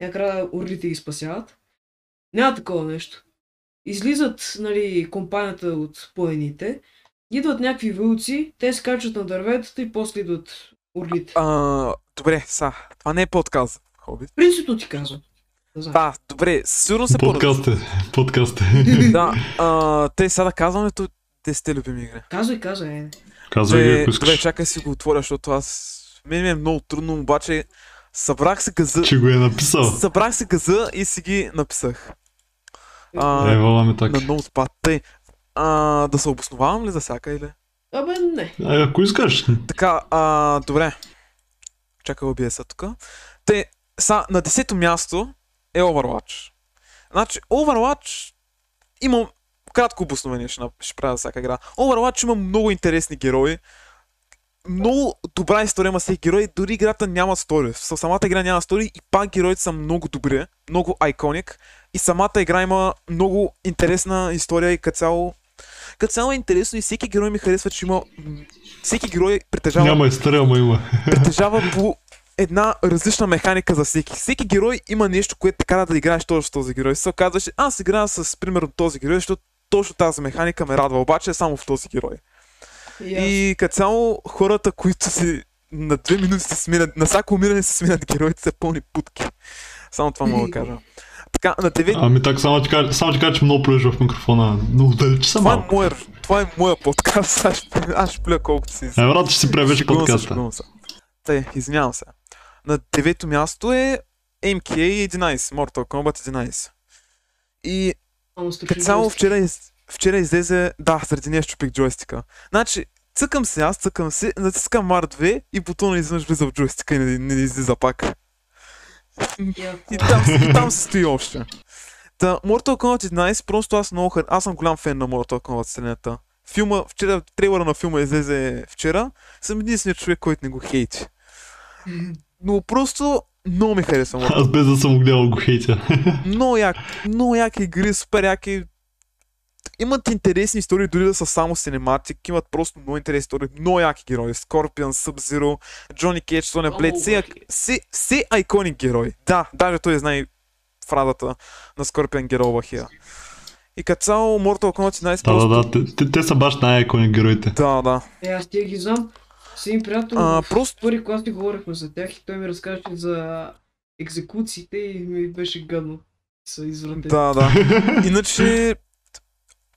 и накрая орлите ги спасяват. Няма такова нещо. Излизат, нали, компанията от планините, идват някакви вълци, те скачат на дърветата и после идват орлите. А, добре, са. Това не е подкаст. Хобит. Принципно ти казвам. Да добре, сигурно се по Подкаст е, подкаст е. Да, а, те сега да казваме то 10 любими игри. Казвай, казвай, е. Казвай ги, Добре, ако добре, искаш. чакай си го отворя, защото аз... Мен ми е много трудно, обаче събрах се газа... Че го е написал. Събрах се газа и си ги написах. А, Е, вала ми така. на ноутпад. Тъй, а, да се обосновавам ли за всяка или? Абе, не. Е, ако искаш. Така, а, добре. Чакай OBS-а тук. Те, са, на десето място е Overwatch. Значи, Overwatch има кратко обоснование, ще, ще правя всяка игра. Overwatch има много интересни герои. Много добра история има всеки герой, дори играта няма стори. В самата игра няма стори и пак героите са много добри, много айконик. И самата игра има много интересна история и като цяло като цяло е интересно и всеки герой ми харесва, че има... Всеки герой притежава, Няма история, ама има. притежава по една различна механика за всеки. Всеки герой има нещо, което те кара да играеш точно с този герой. Се казваш, аз играя с, примерно, този герой, защото точно тази механика ме радва, обаче е само в този герой. И аз. И като цяло хората, които си на две минути се сменят, на всяко умиране се сменят героите, са пълни путки. Само това мога да кажа. Така, на 9 Ами так, само ти кажа, само ти кажа, че много плюеш в микрофона. Но далече съм това е, моя, това е моя подкаст, аз ще, аз ще плюя колкото си. Е, брат, ще си превеш подкаста. шегувам се. Тъй, извинявам се. На девето място е MK 11, Mortal Kombat 11. И цяло вчера, из... вчера излезе, да, заради нея щупих джойстика. Значи, цъкам се, аз цъкам се, натискам R2 и бутона изведнъж влиза в джойстика и не, не излиза пак. И там, и там се стои още. Та, Mortal Kombat 11, просто аз много хар... Аз съм голям фен на Mortal Kombat вселената. Филма, вчера, трейлера на филма излезе вчера. Съм единственият човек, който не го хейти. Но просто много ми харесва Mortal Аз без да съм гледал го хейтя. Много як, много яки игри, супер яки. имат интересни истории, дори да са само синематик, имат просто много интересни истории, много яки герои. Scorpion, Sub-Zero, Джони Кейдж, Соня Блейд, все, все, все айконик герои. Да, даже той знае фразата на Scorpion Get Over Here. И като цяло Mortal Kombat 11 Да, просто... да, да, те, те, те са баш най-икони героите. Да, да. Е, аз тия ги знам. С един приятел А, просто- първи клас ни говорихме за тях и той ми разкаже за екзекуциите и ми беше гадно. Са извратени. Да, да. Иначе,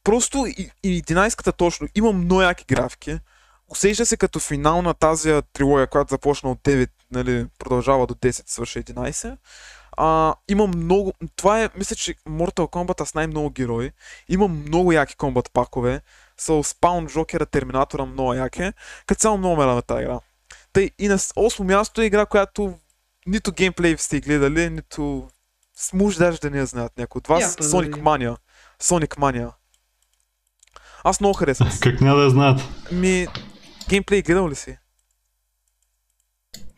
просто и, и 11-ката точно, има много яки графики. Усеща се като финал на тази трилогия, която започна от 9, нали, продължава до 10, свърши 11. А, има много... Това е, мисля, че Mortal Kombat с най-много герои. Има много яки комбат пакове. Са Spawn, Джокера, Терминатора, много яки. Като цяло много ме радва тази игра. Тъй, и на 8 място е игра, която нито геймплей сте гледали, нито може даже да не я знаят някой от вас. Да Sonic. Mania. Sonic Mania. Аз много харесвам. Как няма да я знаят? Ми, геймплей гледал ли си?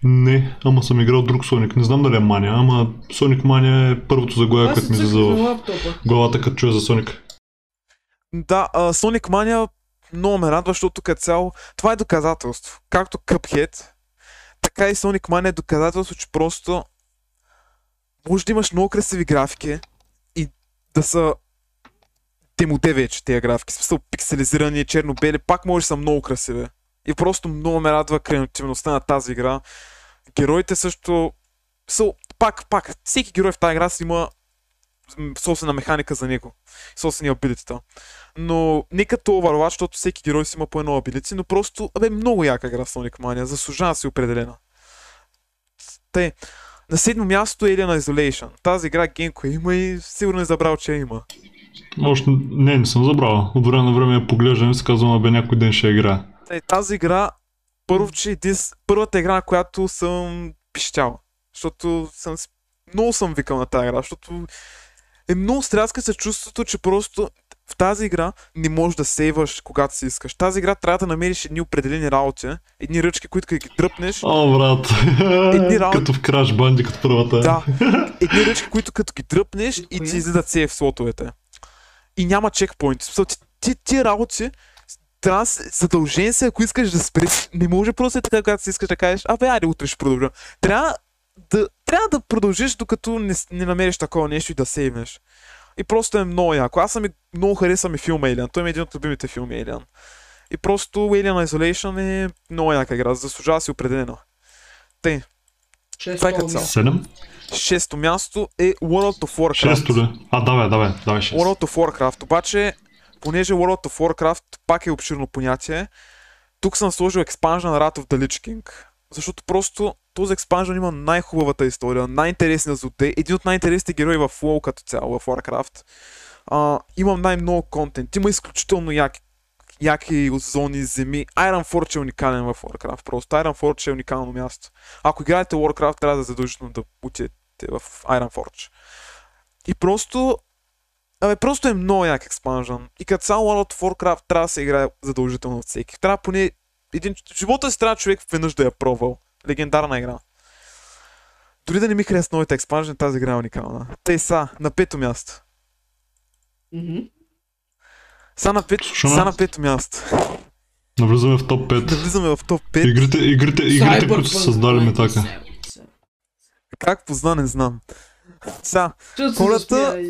Не, ама съм играл друг Соник. Не знам дали е Мания, ама Sonic Mania е първото заглавие, което ми излиза на в главата, като чуя за Соник. Да, Sonic Mania много ме радва, защото като цяло това е доказателство. Както Cuphead, така и Sonic Mania е доказателство, че просто може да имаш много красиви графики и да са демоде вече тези графики, смисъл пикселизирани, черно-бели, пак може да са много красиви. И просто много ме радва креативността на тази игра. Героите също са, пак, пак, всеки герой в тази игра си има собствена механика за него, собствени абилитета. Но не като Overwatch, защото всеки герой си има по едно абилити, но просто, абе, много яка игра Sonic Mania, заслужава си определена. Тъй, на седмо място е Alien Isolation. Тази игра Генко има и сигурно е забрал, че има. Още не, не съм забрал. От време на време я поглеждам и си казвам, абе някой ден ще игра. Тъй, тази игра, първо, че е един- първата игра, на която съм пищял. Защото съм, много съм викал на тази игра, защото е много стряска се чувството, че просто в тази игра не можеш да сейваш когато си искаш. Тази игра трябва да намериш едни определени работи, едни ръчки, които като ги дръпнеш, О, брат. Едни раунд- като в Crash Bandicoot първата. Да. Едни ръчки, които като ги дръпнеш и ти излизат сейф слотовете. И няма чекпоинт. В ти, ти, ти работи трябва задължен се, ако искаш да спреш. Не може просто така, когато си искаш да кажеш, абе, айде, утре ще продължа. Трябва да, трябва да продължиш, докато не, не намериш такова нещо и да сейвнеш. И просто е много яко. Аз съм и, много харесвам и филма Alien. Той е един от любимите филми Alien. И просто Alien Isolation е много яка игра. Заслужава си определено. Тъй, Това е като цяло. Шесто място е World of Warcraft. Шесто ли? А, давай, давай, давай шест. World of Warcraft. Обаче, понеже World of Warcraft пак е обширно понятие, тук съм сложил експанжен на Wrath of the Lich King. Защото просто този експанжен има най-хубавата история, най-интересния злодей, един от най-интересните герои в WoW като цяло, в Warcraft. А, имам най-много контент, има изключително яки, яки зони, земи. Ironforge е уникален в Warcraft, просто Ironforge е уникално място. Ако играете Warcraft, трябва да задължително да отидете в Ironforge. И просто Абе, просто е много як експанжен. И като цяло World of Warcraft трябва да се играе задължително от всеки. Трябва поне един... Живота си трябва човек веднъж да я пробвал. Легендарна игра. Дори да не ми хареса новите експанжен, тази игра е уникална. Тъй са, на пето място. Мгм. Са на, пет... Слушаме. са на пето място. Навлизаме в топ Да 5. влизаме в топ 5. Игрите, игрите, игрите, които са създали метака. 2077. Как позна, не знам. Са, Защото се Хората-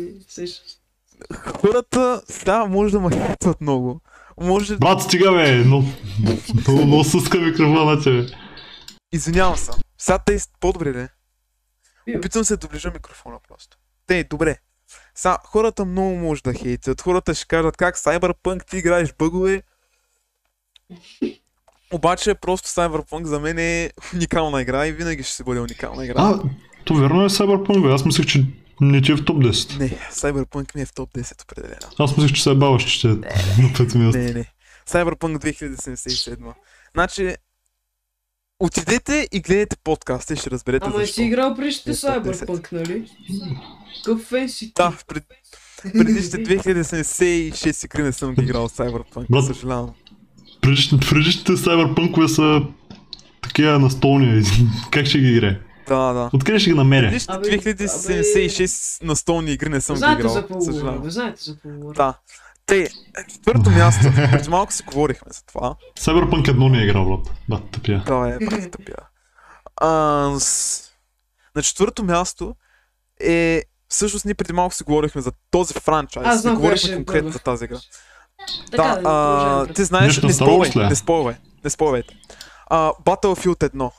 хората, да, може да ме хейтват много. Може... Брат, стига бе! Но, много, много съска микрофона, че бе. Извинявам се. Сега те по-добре ли? Опитвам се да доближа микрофона просто. Те, добре. Са, хората много може да хейтят. Хората ще кажат как Cyberpunk ти играеш бъгове. Обаче просто Cyberpunk за мен е уникална игра и винаги ще си бъде уникална игра. А, то верно е Cyberpunk, бе. Аз мислех, че не ти е в топ 10. Не, Cyberpunk ми е в топ 10 определено. Аз мислех, че се баваш, че ще е на пето място. Не, не. Cyberpunk 2077. Значи, отидете и гледайте подкаста и ще разберете Ама защо. си играл Е, 10. Cyberpunk, нали? Какъв фен си ти? Да, пред... предишните 2076 игри не съм ги играл Cyberpunk, Брат. съжалявам. Предишните, предишните Cyberpunk са такива настолни. как ще ги играе? Да, да. Откъде ще ги намеря? Предишните Абе, 2076 настолни игри не съм ги Знаете играл, за какво говоря, знаете за какво говоря. Да. Тъй, е, четвърто място. Преди малко си говорихме за това. Cyberpunk 1 не е играл, брат. Да, тъпия. Това е брат тъпия. А, с... На четвърто място е... Всъщност ние преди малко си говорихме за този франчайз. Аз знам не говорихме ще конкретно за тази игра. Така, да, а, ти знаеш, не спойвай, е? не спойвай, не спойвайте. Battlefield 1.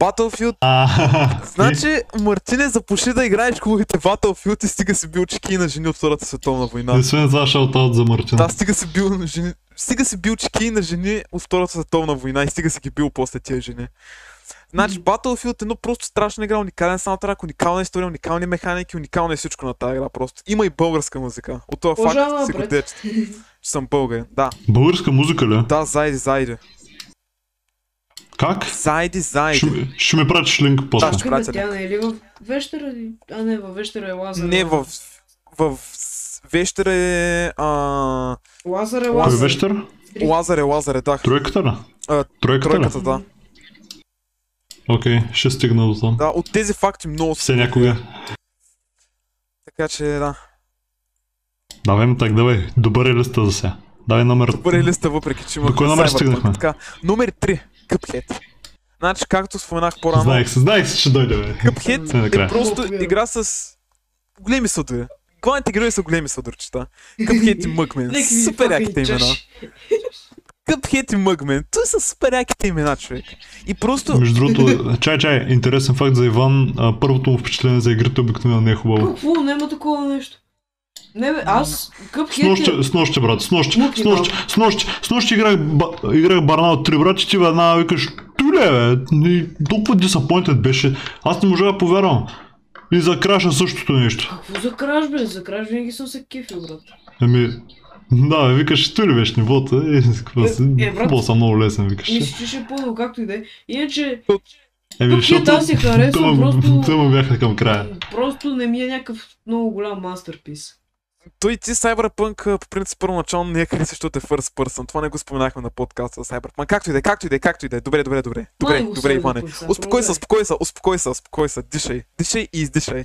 Battlefield А, Значи, Мартине, запуши да играеш хубавите Battlefield и стига си бил чеки на жени от Втората световна война. И освен това, шаутаут за Мартин. Да, стига си бил на жени. Стига си бил чеки на жени от Втората световна война и стига си ги бил после тия жени. Значи, Battlefield е едно просто страшна игра, уникален саундтрак, уникална история, уникални механики, уникално е всичко на тази игра просто. Има и българска музика. От този Продължаваме факт се гордея, че, съм българин. Да, Българска музика ли? да, зайди, зайди. Как? Зайди, зайди. Ще, ми- ще ми пратиш линк после. ще Къде пратя тя не е в Вещера? А не, във Вещера е Лазар. Не, в... В... Вещера е... А... Лазар е Кой Лазар. вещер? Лазаре, Лазаре, да. Тройката ли? А, Тройката ли? Тройката, да. Окей, ще стигна до там. Да, от тези факти много Все някога. Така че, да. Давай му так, давай. Добър е листа за сега. Давай номер. Добър е листа, въпреки че има. До кой номер стигнахме? Така, номер 3. Cuphead. Значи, както споменах по-рано, Знаех се, знаех се, че дойде, бе. Cuphead Все накрая. е просто игра с големи съдове. Главните герои са големи съдърчета. Cuphead и Mugman. Супер яките имена. Cuphead и Mugman. Той са супер яките имена, човек. И просто... Между другото, чай, чай, интересен факт за Иван. А, първото му впечатление за игрите обикновено не е хубаво. Какво? Няма такова нещо. Не бе, аз С Cuphead нощи, е... с нощи, брат, с нощи, с нощи, с нощи, с нощи играх, ба, играх Барнаут 3 брат, и ти веднага викаш, туле бе, толкова disappointed беше, аз не можа да повярвам. И за краша същото нещо. Какво за краж, бе? За краж винаги съм се кефил, брат. Ами, да, викаш, тули беше нивото, и какво си, Е, е, брат. футбол съм много лесен, викаш. Мисля, че ще е пълно, както и да е. Иначе, Еми, Cuphead аз си харесвам, просто- тъма бяха към края. просто не ми е някакъв много голям мастерпис. Той ти Cyberpunk по принцип първоначално не е хареса, защото е first person. Това не го споменахме на подкаста за Cyberpunk. Както и да е, както и да е, както и да е. Добре, добре, добре. Добре, го добре, Иване. Успокой се, успокой се, успокой се, успокой се. Дишай. Дишай и издишай.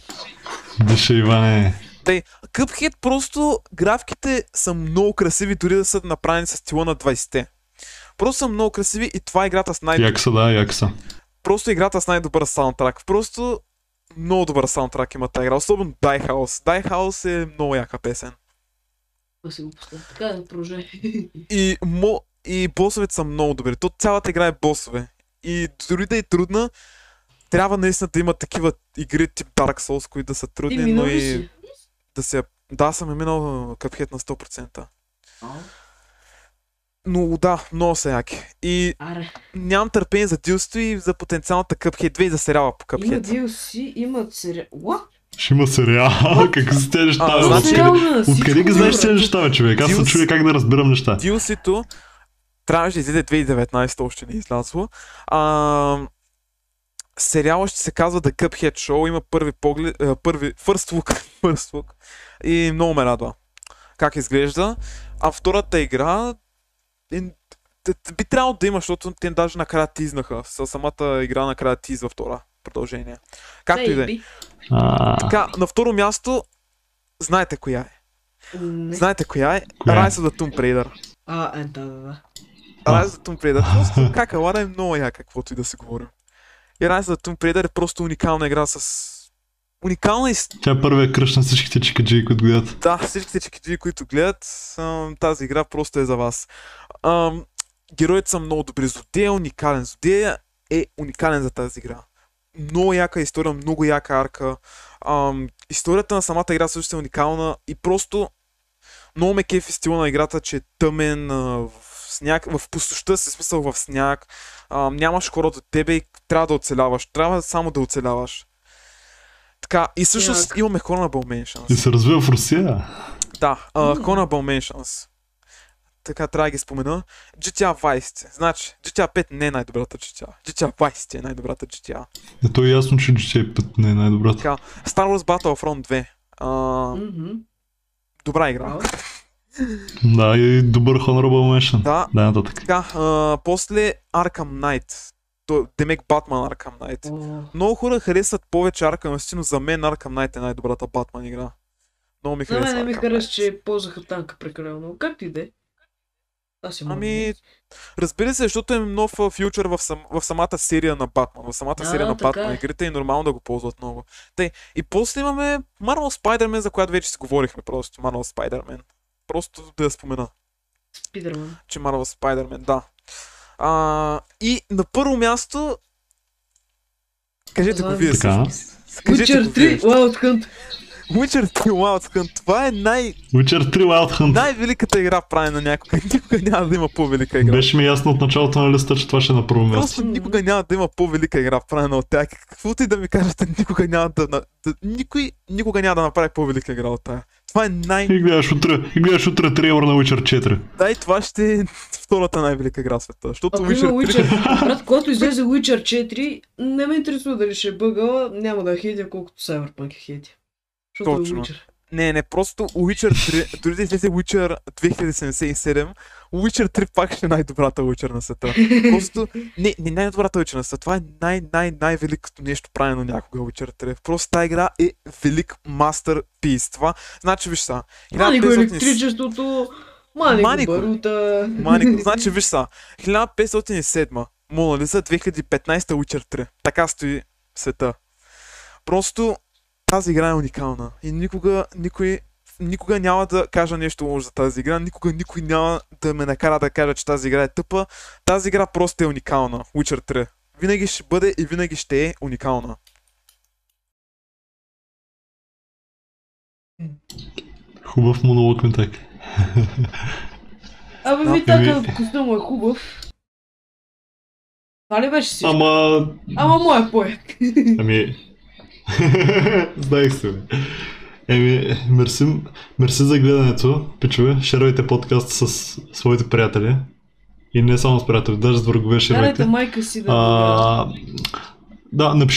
Диша, Иване. Тъй, Cuphead просто графиките са много красиви, дори да са направени с стила на 20-те. Просто са много красиви и това е играта с най... Як са, да, як са. Просто играта с най-добър саундтрак. Просто много добър саундтрак има тази игра. Особено Die House. Die House е много яка песен. Да си го поставя. Така да продължай. И, мо... и босовете са много добри. То цялата игра е босове. И дори да е трудна, трябва наистина да има такива игри тип Dark Souls, които да са трудни, но и си? да се... Да, съм е минал Cuphead на 100%. Но да, много са яки. И Аре. нямам търпение за дилството и за потенциалната Cuphead 2 и за сериала по Има Cuphead. DLC, имат сериал. What? Ще има сериал, как са тези неща, А, значи- Откъде- Откъде ги знаеш тези неща, бе, човек? Аз се Дилс- чуя как да разбирам неща. DLC-то трябваше да излезе 2019, още не е излязло. А, сериала ще се казва The Cuphead Show, има първи поглед, първи, first look, first look и много ме радва как изглежда. А втората игра би трябвало да има, защото те даже накрая тизнаха. С самата игра накрая тизва втора продължение. Както и да е. Така, на второ място, знаете коя е. Не. Знаете коя е? Коя е? Rise of the Tomb Raider. А, е, да, да. Rise of the Tomb Raider. Просто как Алана е много яка, каквото и да се говорим. И Rise of the Tomb Raider е просто уникална игра с... Уникална и... с- Тя е първия кръщ на всичките чикаджи, които гледат. Да, всичките чекидии, които гледат, тази игра просто е за вас. Ам, героите са много добри. Зодея е уникален. Зодея е уникален за тази игра. Много яка история, много яка арка. Ам, историята на самата игра също е уникална и просто много ме кефи стила на играта, че е тъмен, в сняг, в пустощта си смисъл в сняг, а, нямаш хора до тебе и трябва да оцеляваш. Трябва само да оцеляваш. Така, и всъщност Як. имаме Honorable Mentions. И се развива в Русия. Да, uh, Honorable Mentions. Така трябва да ги спомена. GTA Vice. Значи, GTA 5 не е най-добрата GTA. GTA Vice е най-добрата GTA. Не, то е ясно, че GTA 5 не е най-добрата. Така, Star Wars Battlefront 2. Uh, Мгм. добра игра. Браво. Да, и добър Honorable Mention. Да. Да, нататък. Така, uh, после Arkham Knight. То, Демек Batman Arkham Knight. О, Много хора харесват повече Arkham City, но за мен Arkham Knight е най-добрата Batman игра. Много ми На мен харесва. не ми хареса, че ползваха танка прекалено много. Както и да е. Аз си Ами, разбира се, защото е нов а, фьючер в, сам, в самата серия на Батман. В самата Да, серия на Батман е. игрите е нормално да го ползват много. Тъй, и после имаме Marvel Spider-Man, за която вече си говорихме просто. Marvel Spider-Man. Просто да я спомена, Спидерман. че Marvel Spider-Man, да. А, и на първо място... Кажете го вие всъщност. Witcher го вие. 3 Wild Hunt. Witcher 3 Wild Hunt. Това е най- Witcher 3 Wild Hunt. най-великата игра правена някога. Никога няма да има по-велика игра. Беше ми ясно от началото на листа, че това ще е на първо място. Просто никога няма да има по-велика игра правена от тях. Каквото и да ми кажете, никога няма да, никой никога няма да направи по-велика игра от тая. Това е най... И гледаш утре, и гледаш утре трейлър на Witcher 4. Да, и това ще е втората най-велика игра в света. Защото Ако има Witcher 3... Witcher, брат, когато излезе Witcher 4, не ме интересува дали ще е бъгала, няма да хейтя колкото Cyberpunk е хейтя. Защото Точно. е Witcher. Не, не, просто Witcher 3, дори да излезе Witcher 2077, Witcher 3 пак ще е най-добрата Witcher на света. Просто, не, не най-добрата Witcher на света, това е най-най-най-великото нещо правено някога Witcher 3. Просто тази игра е велик masterpiece. Това, значи виж са, Мани го 1500 електричеството, мани Мани го го. барута. Манико, значи виж са, 1507, Мона Лиза, 2015 Witcher 3. Така стои света. Просто тази игра е уникална и никога никой никога няма да кажа нещо лошо за тази игра, никога никой няма да ме накара да кажа, че тази игра е тъпа. Тази игра просто е уникална. Witcher 3. Винаги ще бъде и винаги ще е уникална. Хубав монолог ми так. Абе ми така еми. костюма е хубав. Това ли беше всичко? Ама... Ама моя поет. Ами... Знаех се. Еми, мерси, мерси за гледането, пичове. Шервайте подкаст с своите приятели. И не само с приятели, даже с врагове шервайте. Карайте майка си да... А, да, напишете